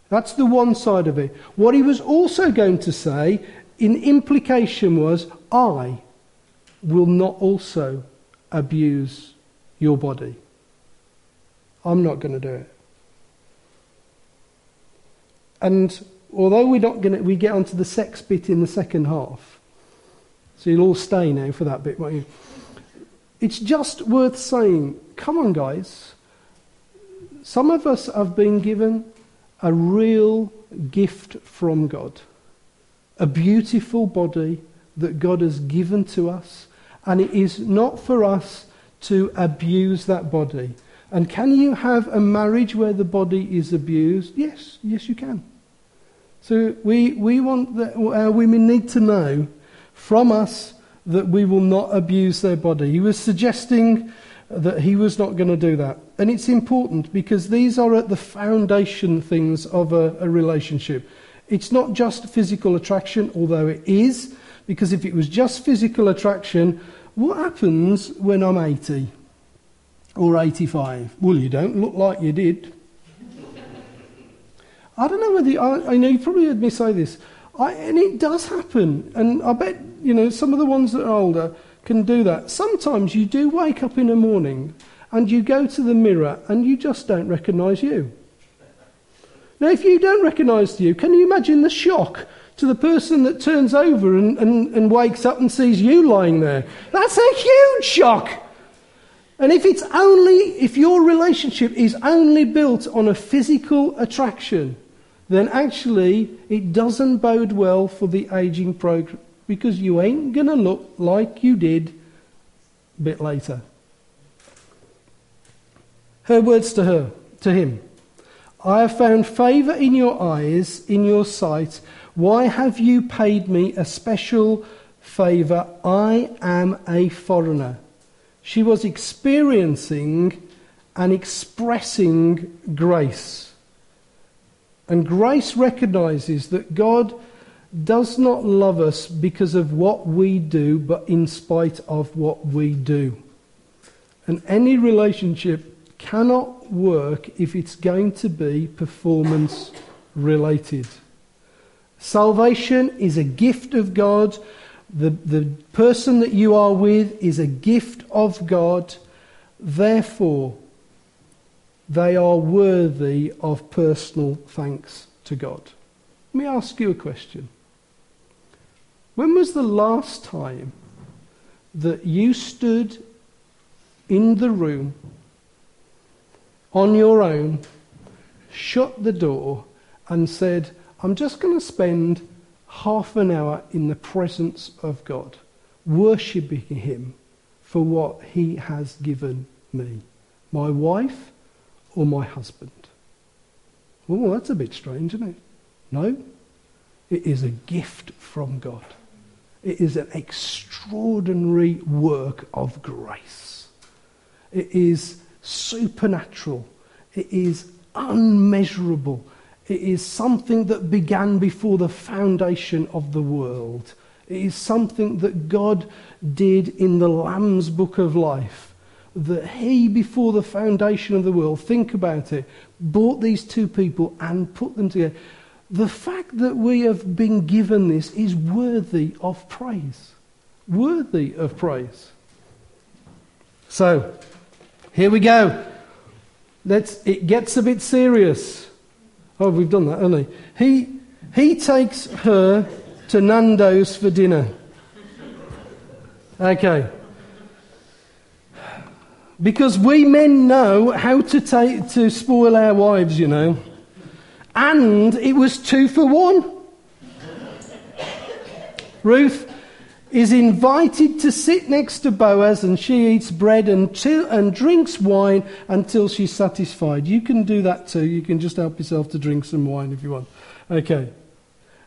That's the one side of it. What he was also going to say, in implication, was, I will not also abuse your body. I'm not going to do it. And although we're not going to, we get onto the sex bit in the second half. So you'll all stay now for that bit, won't you? It's just worth saying, come on, guys. Some of us have been given a real gift from God, a beautiful body that God has given to us, and it is not for us to abuse that body. And can you have a marriage where the body is abused? Yes, yes, you can. So we, we want that our uh, women need to know from us that we will not abuse their body. He was suggesting that he was not going to do that. And it's important because these are at the foundation things of a, a relationship. It's not just physical attraction, although it is, because if it was just physical attraction, what happens when I'm 80 or 85? Well, you don't look like you did. I don't know whether, you, I, I know you probably heard me say this, I, and it does happen. And I bet, you know, some of the ones that are older, can do that. Sometimes you do wake up in the morning and you go to the mirror and you just don't recognise you. Now, if you don't recognise you, can you imagine the shock to the person that turns over and, and, and wakes up and sees you lying there? That's a huge shock. And if it's only, if your relationship is only built on a physical attraction, then actually it doesn't bode well for the aging program because you ain't going to look like you did a bit later. Her words to her, to him. I have found favour in your eyes, in your sight. Why have you paid me a special favour? I am a foreigner. She was experiencing and expressing grace. And grace recognizes that God does not love us because of what we do, but in spite of what we do. And any relationship cannot work if it's going to be performance related. Salvation is a gift of God. The, the person that you are with is a gift of God. Therefore, they are worthy of personal thanks to God. Let me ask you a question. When was the last time that you stood in the room on your own, shut the door, and said, I'm just going to spend half an hour in the presence of God, worshipping Him for what He has given me? My wife or my husband? Oh, that's a bit strange, isn't it? No, it is a gift from God. It is an extraordinary work of grace. It is supernatural. It is unmeasurable. It is something that began before the foundation of the world. It is something that God did in the Lamb's book of life. That He, before the foundation of the world, think about it, brought these two people and put them together. The fact that we have been given this is worthy of praise. Worthy of praise. So, here we go. Let's, it gets a bit serious. Oh, we've done that, haven't we? He, he takes her to Nando's for dinner. Okay. Because we men know how to, take, to spoil our wives, you know. And it was two for one. Ruth is invited to sit next to Boaz and she eats bread and, till, and drinks wine until she's satisfied. You can do that too. You can just help yourself to drink some wine if you want. Okay.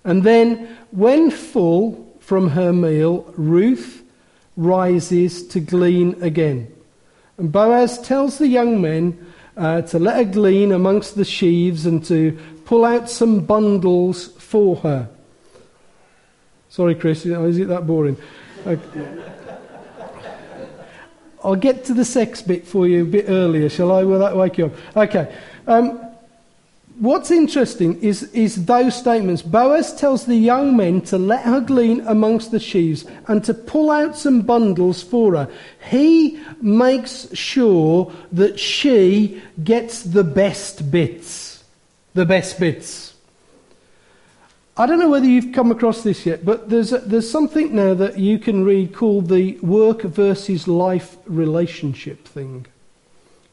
And then, when full from her meal, Ruth rises to glean again. And Boaz tells the young men uh, to let her glean amongst the sheaves and to pull out some bundles for her. Sorry, Chris, is it that boring? I'll get to the sex bit for you a bit earlier, shall I? Will that wake you up? Okay. Um, what's interesting is, is those statements. Boaz tells the young men to let her glean amongst the sheaves and to pull out some bundles for her. He makes sure that she gets the best bits. The best bits. I don't know whether you've come across this yet, but there's, a, there's something now that you can read called the work versus life relationship thing.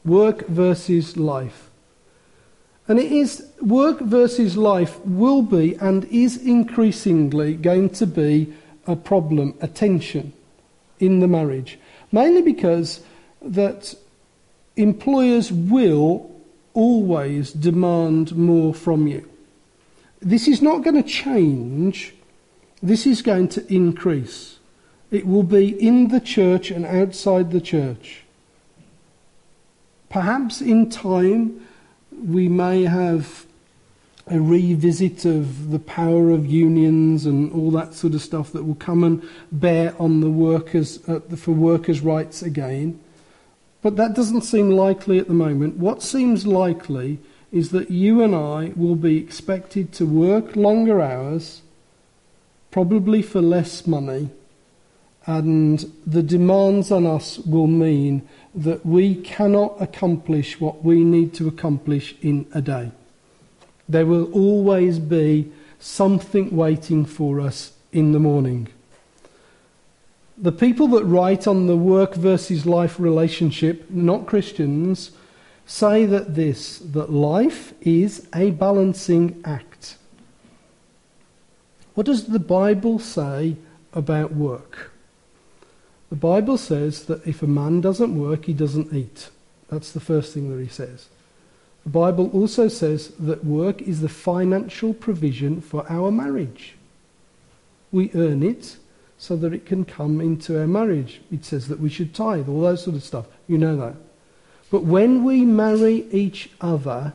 Work versus life. And it is work versus life will be and is increasingly going to be a problem, a tension in the marriage. Mainly because that employers will always demand more from you. This is not going to change, this is going to increase. It will be in the church and outside the church. Perhaps in time we may have a revisit of the power of unions and all that sort of stuff that will come and bear on the workers uh, for workers' rights again. But that doesn't seem likely at the moment. What seems likely is that you and I will be expected to work longer hours, probably for less money, and the demands on us will mean that we cannot accomplish what we need to accomplish in a day. There will always be something waiting for us in the morning. The people that write on the work versus life relationship, not Christians, say that this, that life is a balancing act. What does the Bible say about work? The Bible says that if a man doesn't work, he doesn't eat. That's the first thing that he says. The Bible also says that work is the financial provision for our marriage. We earn it so that it can come into our marriage. It says that we should tithe, all that sort of stuff. You know that. But when we marry each other,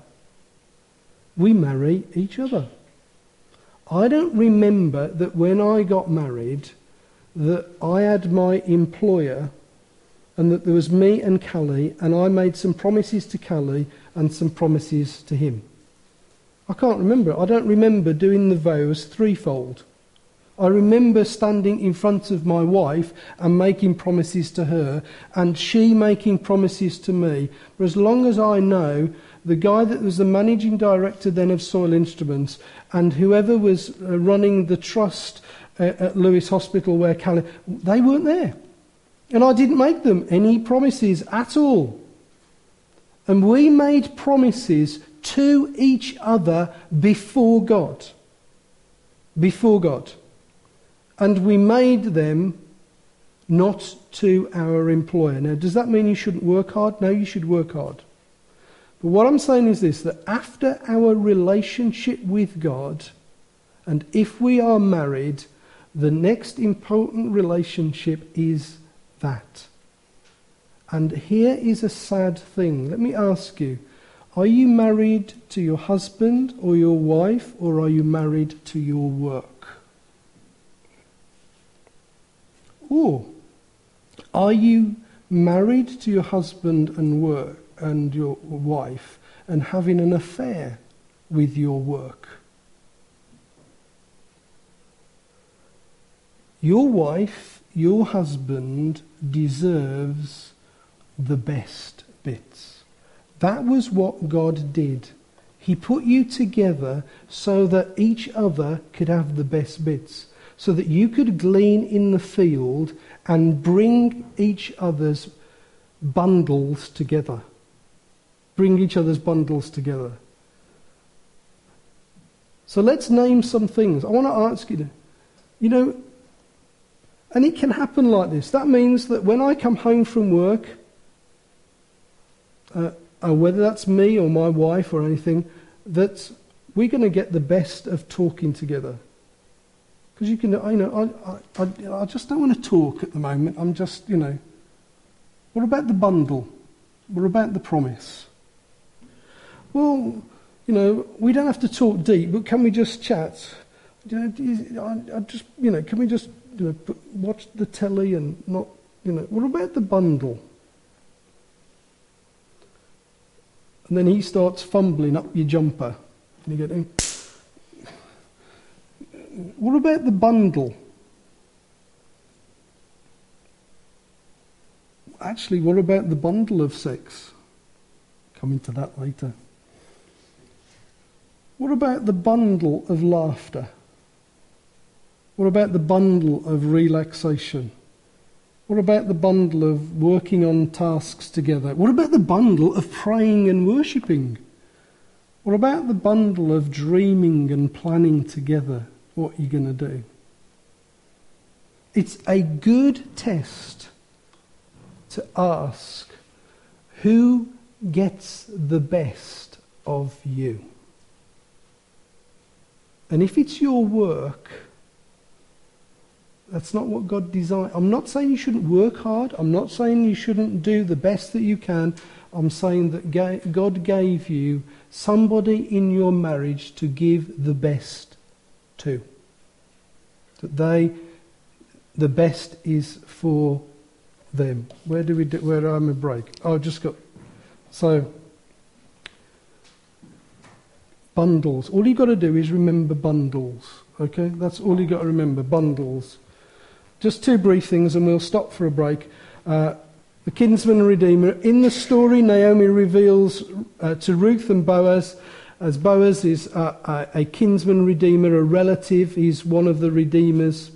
we marry each other. I don't remember that when I got married that I had my employer and that there was me and Callie and I made some promises to Callie and some promises to him. I can't remember. I don't remember doing the vows threefold. I remember standing in front of my wife and making promises to her, and she making promises to me. For as long as I know, the guy that was the managing director then of Soil Instruments, and whoever was uh, running the trust uh, at Lewes Hospital where Callie, they weren't there. And I didn't make them any promises at all. And we made promises to each other before God. Before God and we made them not to our employer. Now, does that mean you shouldn't work hard? No, you should work hard. But what I'm saying is this that after our relationship with God, and if we are married, the next important relationship is that. And here is a sad thing. Let me ask you are you married to your husband or your wife, or are you married to your work? Are you married to your husband and work and your wife and having an affair with your work? Your wife, your husband deserves the best bits. That was what God did. He put you together so that each other could have the best bits, so that you could glean in the field and bring each other's bundles together. Bring each other's bundles together. So let's name some things. I want to ask you, you know, and it can happen like this. That means that when I come home from work, uh, uh, whether that's me or my wife or anything, that we're going to get the best of talking together. Because you can, I know, I, I, I just don't want to talk at the moment. I'm just, you know. What about the bundle? What about the promise? Well, you know, we don't have to talk deep, but can we just chat? You know, I, I just, you know, can we just you know, watch the telly and not, you know, what about the bundle? And then he starts fumbling up your jumper. And you go, what about the bundle? Actually, what about the bundle of sex? Coming to that later. What about the bundle of laughter? What about the bundle of relaxation? What about the bundle of working on tasks together? What about the bundle of praying and worshipping? What about the bundle of dreaming and planning together what you're going to do? It's a good test to ask who gets the best of you. And if it's your work, that's not what God designed. I'm not saying you shouldn't work hard. I'm not saying you shouldn't do the best that you can. I'm saying that God gave you somebody in your marriage to give the best to. That they, the best is for them. Where do we do, where am I break? Oh, I've just got, so, bundles. All you've got to do is remember bundles. Okay? That's all you've got to remember, bundles. Just two brief things and we'll stop for a break. Uh, the kinsman and redeemer. In the story, Naomi reveals uh, to Ruth and Boaz, as Boaz is a, a, a kinsman redeemer, a relative, he's one of the redeemers.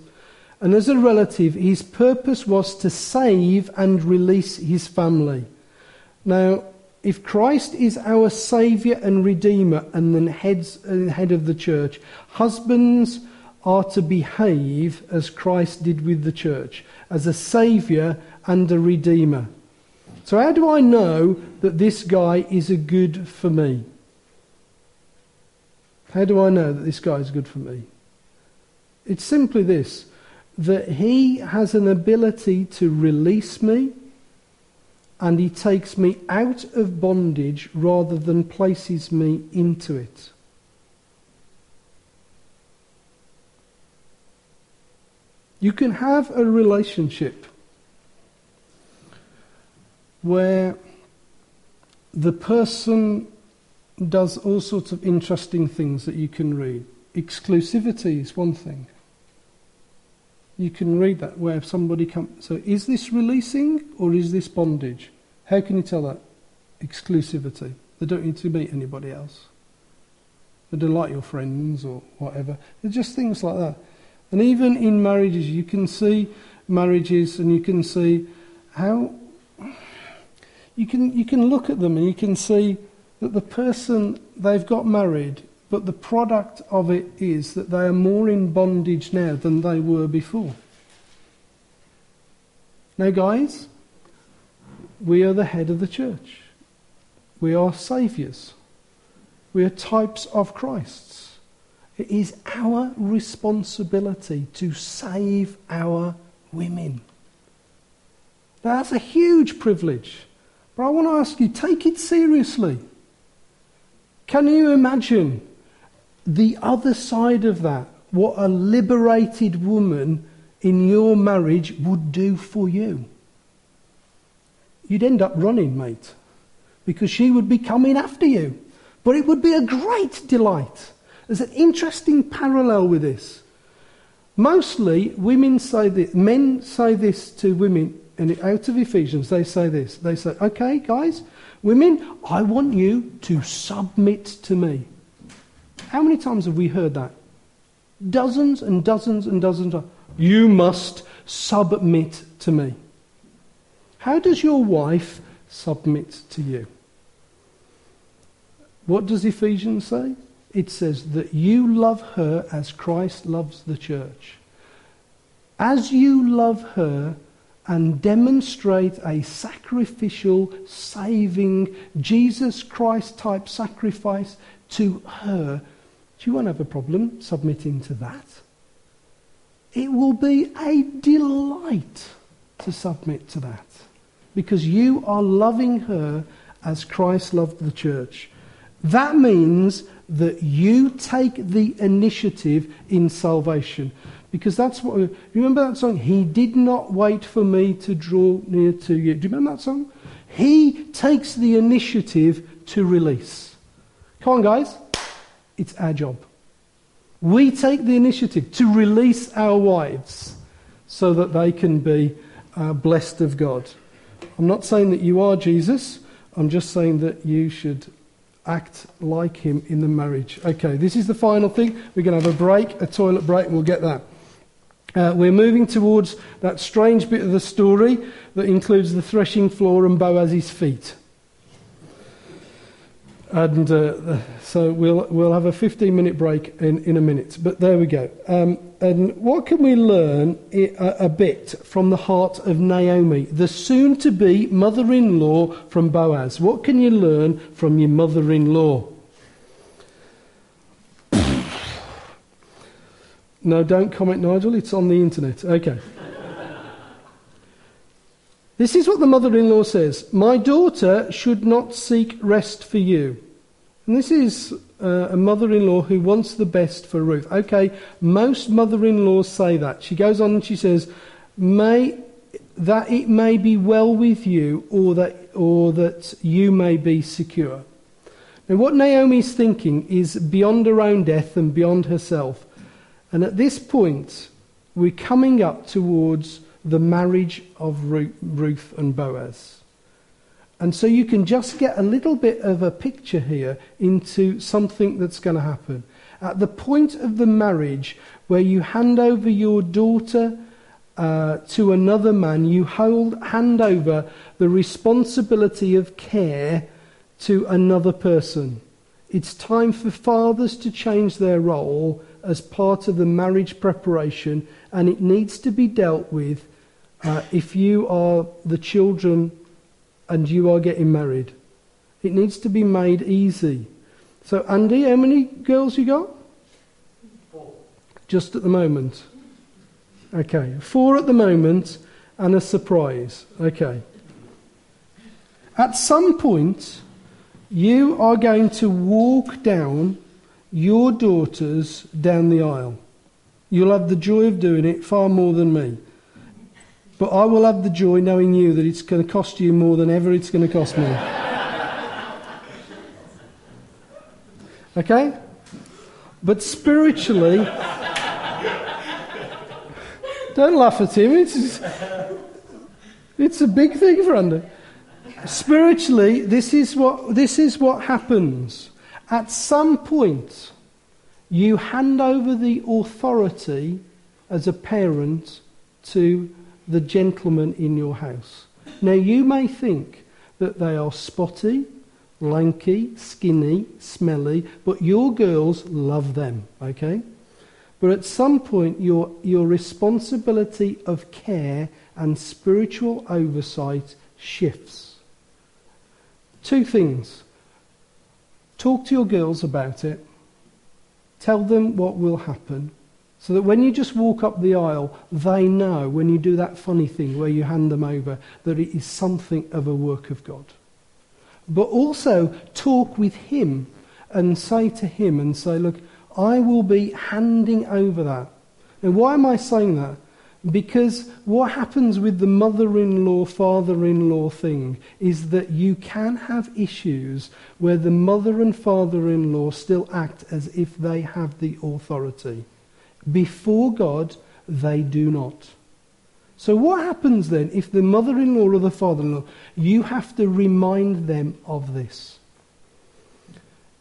And as a relative, his purpose was to save and release his family. Now, if Christ is our Saviour and Redeemer and then heads, head of the church, husbands are to behave as Christ did with the church, as a saviour and a redeemer. So, how do I know that this guy is a good for me? How do I know that this guy is good for me? It's simply this that he has an ability to release me and he takes me out of bondage rather than places me into it. You can have a relationship where the person does all sorts of interesting things that you can read. Exclusivity is one thing. You can read that where somebody comes. So, is this releasing or is this bondage? How can you tell that? Exclusivity. They don't need to meet anybody else. They don't like your friends or whatever. It's just things like that. And even in marriages, you can see marriages and you can see how you can, you can look at them and you can see that the person they've got married, but the product of it is that they are more in bondage now than they were before. Now, guys, we are the head of the church. We are saviours. We are types of Christ. It is our responsibility to save our women. That's a huge privilege. But I want to ask you take it seriously. Can you imagine the other side of that? What a liberated woman in your marriage would do for you? You'd end up running, mate, because she would be coming after you. But it would be a great delight. There's an interesting parallel with this. Mostly, women say this, men say this to women and out of Ephesians, they say this. They say, okay, guys, women, I want you to submit to me. How many times have we heard that? Dozens and dozens and dozens of you must submit to me. How does your wife submit to you? What does Ephesians say? It says that you love her as Christ loves the church. As you love her and demonstrate a sacrificial, saving, Jesus Christ type sacrifice to her, you won't have a problem submitting to that. It will be a delight to submit to that because you are loving her as Christ loved the church. That means that you take the initiative in salvation. Because that's what. You remember that song? He did not wait for me to draw near to you. Do you remember that song? He takes the initiative to release. Come on, guys. It's our job. We take the initiative to release our wives so that they can be uh, blessed of God. I'm not saying that you are Jesus, I'm just saying that you should act like him in the marriage. Okay, this is the final thing. We're going to have a break, a toilet break, and we'll get that. Uh, we're moving towards that strange bit of the story that includes the threshing floor and Boaz's feet. And uh, so we'll, we'll have a 15 minute break in, in a minute. But there we go. Um, and what can we learn a, a bit from the heart of Naomi, the soon to be mother in law from Boaz? What can you learn from your mother in law? No, don't comment, Nigel. It's on the internet. Okay. This is what the mother in law says My daughter should not seek rest for you. And this is uh, a mother in law who wants the best for Ruth. Okay, most mother in laws say that. She goes on and she says, May that it may be well with you or that, or that you may be secure. Now, what Naomi's thinking is beyond her own death and beyond herself. And at this point, we're coming up towards the marriage of Ruth and Boaz. And so you can just get a little bit of a picture here into something that's going to happen. At the point of the marriage where you hand over your daughter uh, to another man, you hold, hand over the responsibility of care to another person. It's time for fathers to change their role as part of the marriage preparation, and it needs to be dealt with uh, if you are the children and you are getting married. It needs to be made easy. So, Andy, how many girls you got? Four. Just at the moment. Okay, four at the moment and a surprise. Okay. At some point, you are going to walk down your daughters down the aisle. You'll have the joy of doing it far more than me. But I will have the joy knowing you that it's going to cost you more than ever it's going to cost me. Okay? But spiritually, don't laugh at him. It's, it's a big thing for Andy. Spiritually, this is what, this is what happens. At some point, you hand over the authority as a parent to the gentleman in your house. Now, you may think that they are spotty, lanky, skinny, smelly, but your girls love them, okay? But at some point, your, your responsibility of care and spiritual oversight shifts. Two things. Talk to your girls about it. Tell them what will happen. So that when you just walk up the aisle, they know when you do that funny thing where you hand them over that it is something of a work of God. But also talk with him and say to him and say, Look, I will be handing over that. Now, why am I saying that? Because what happens with the mother in law, father in law thing is that you can have issues where the mother and father in law still act as if they have the authority. Before God, they do not. So, what happens then if the mother in law or the father in law, you have to remind them of this?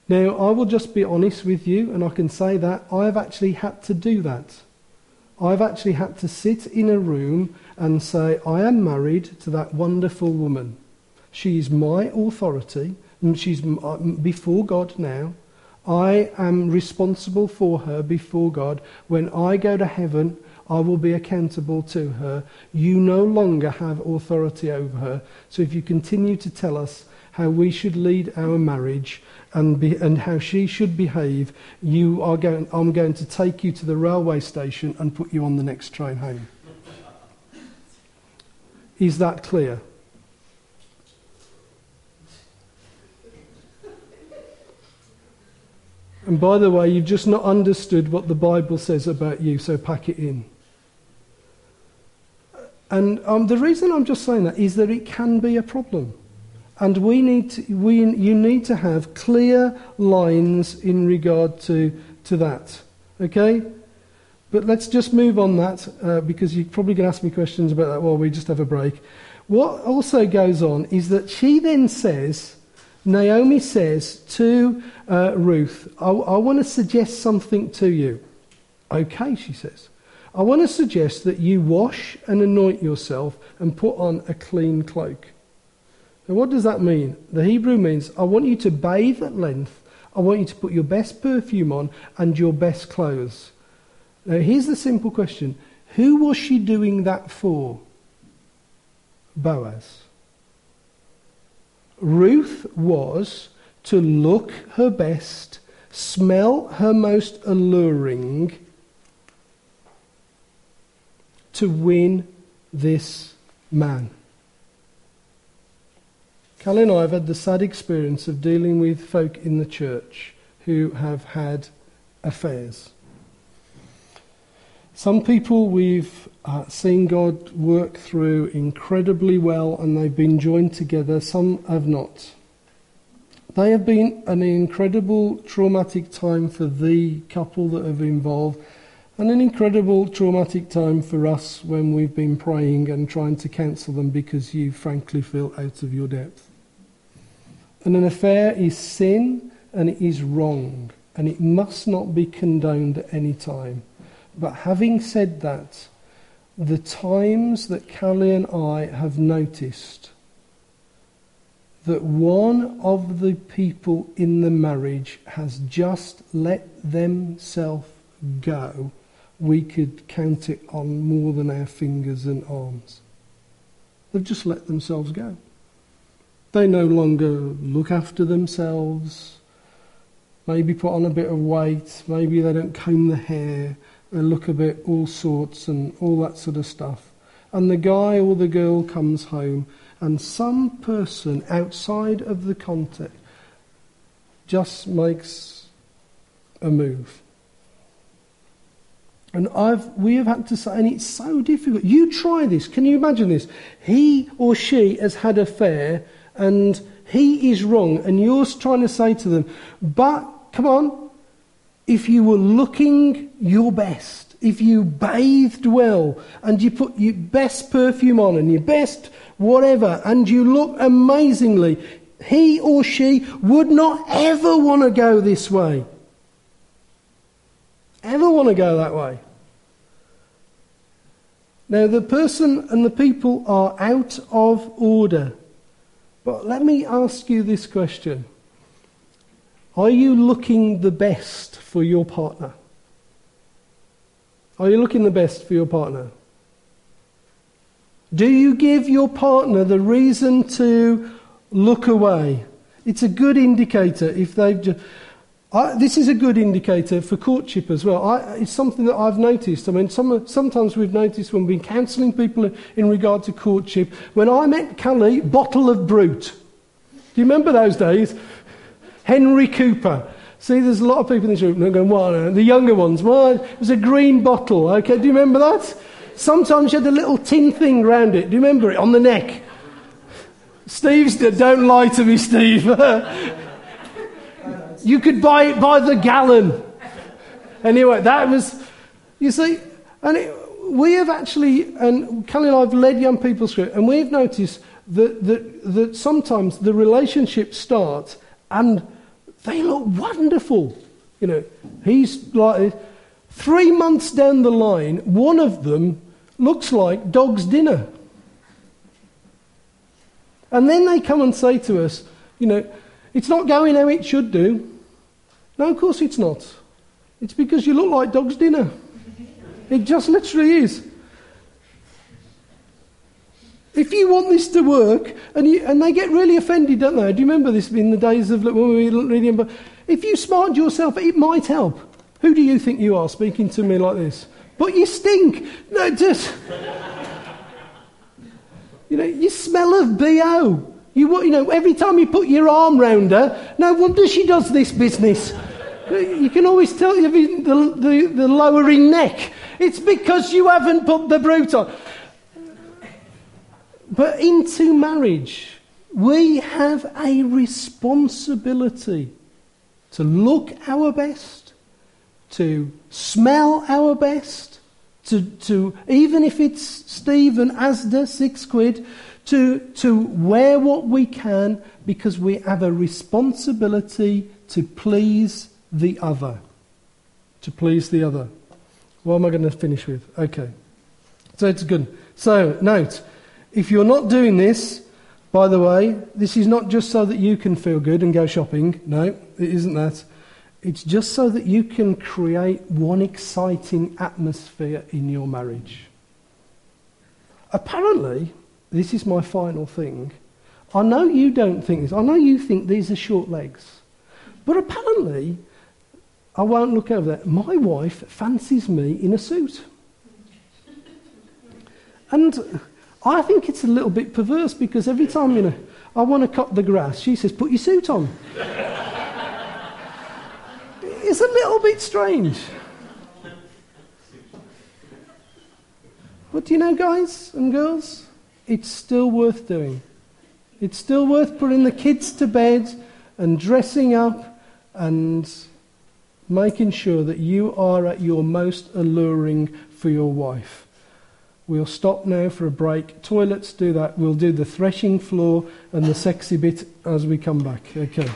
Now, I will just be honest with you, and I can say that I've actually had to do that. I've actually had to sit in a room and say, I am married to that wonderful woman. She is my authority, and she's uh, before God now. I am responsible for her before God. When I go to heaven, I will be accountable to her. You no longer have authority over her. So if you continue to tell us how we should lead our marriage and, be, and how she should behave, you are going, I'm going to take you to the railway station and put you on the next train home. Is that clear? And by the way, you've just not understood what the Bible says about you, so pack it in. And um, the reason I'm just saying that is that it can be a problem. And we need to, we, you need to have clear lines in regard to, to that. Okay? But let's just move on that uh, because you're probably going to ask me questions about that while we just have a break. What also goes on is that she then says, Naomi says to uh, Ruth, I, I want to suggest something to you. Okay, she says. I want to suggest that you wash and anoint yourself and put on a clean cloak. Now, what does that mean? The Hebrew means I want you to bathe at length, I want you to put your best perfume on and your best clothes. Now, here's the simple question Who was she doing that for? Boaz. Ruth was to look her best, smell her most alluring, to win this man. Callie and I have had the sad experience of dealing with folk in the church who have had affairs. Some people we've uh, seen God work through incredibly well and they've been joined together, some have not. They have been an incredible traumatic time for the couple that have involved and an incredible traumatic time for us when we've been praying and trying to counsel them because you frankly feel out of your depth. And an affair is sin and it is wrong and it must not be condoned at any time. But having said that, the times that Callie and I have noticed that one of the people in the marriage has just let themselves go we could count it on more than our fingers and arms. They've just let themselves go. They no longer look after themselves, maybe put on a bit of weight, maybe they don't comb the hair, they look a bit all sorts and all that sort of stuff. And the guy or the girl comes home, and some person outside of the context just makes a move. And I've, we have had to say, and it's so difficult. You try this. Can you imagine this? He or she has had affair and he is wrong, and you're trying to say to them, but come on, if you were looking your best, if you bathed well, and you put your best perfume on and your best whatever, and you look amazingly, he or she would not ever want to go this way. Ever want to go that way. Now, the person and the people are out of order. But let me ask you this question Are you looking the best for your partner? Are you looking the best for your partner? Do you give your partner the reason to look away? It's a good indicator if they've just. I, this is a good indicator for courtship as well. I, it's something that I've noticed. I mean, some, sometimes we've noticed when we've been counselling people in regard to courtship. When I met Callie, bottle of Brut. Do you remember those days? Henry Cooper. See, there's a lot of people in this room going, well, uh, the younger ones, well, it was a green bottle. Okay, do you remember that? Sometimes you had a little tin thing round it. Do you remember it on the neck? Steve's, don't lie to me, Steve. You could buy it by the gallon. Anyway, that was, you see, and it, we have actually, and Kelly and I have led young people through it, and we've noticed that, that, that sometimes the relationships start and they look wonderful. You know, he's like, three months down the line, one of them looks like dog's dinner. And then they come and say to us, you know, it's not going how it should do. No, of course it's not. It's because you look like dog's dinner. It just literally is. If you want this to work, and, you, and they get really offended, don't they? Do you remember this in the days of when we were reading? But if you smart yourself, it might help. Who do you think you are speaking to me like this? But you stink. No, just. you know, you smell of BO. You, you know, every time you put your arm round her, no wonder she does this business. You can always tell the, the, the lowering neck. It's because you haven't put the Brut on. But into marriage, we have a responsibility to look our best, to smell our best, to, to even if it's Steve and Asda, six quid, to, to wear what we can because we have a responsibility to please the other. To please the other. What am I going to finish with? Okay. So it's good. So, note if you're not doing this, by the way, this is not just so that you can feel good and go shopping. No, it isn't that. It's just so that you can create one exciting atmosphere in your marriage. Apparently, this is my final thing. I know you don't think this. I know you think these are short legs. But apparently, I won't look over that. My wife fancies me in a suit. And I think it's a little bit perverse because every time, you know, I want to cut the grass, she says, put your suit on. it's a little bit strange. But you know, guys and girls, it's still worth doing. It's still worth putting the kids to bed and dressing up and making sure that you are at your most alluring for your wife. We'll stop now for a break. Toilets do that. We'll do the threshing floor and the sexy bit as we come back. Okay.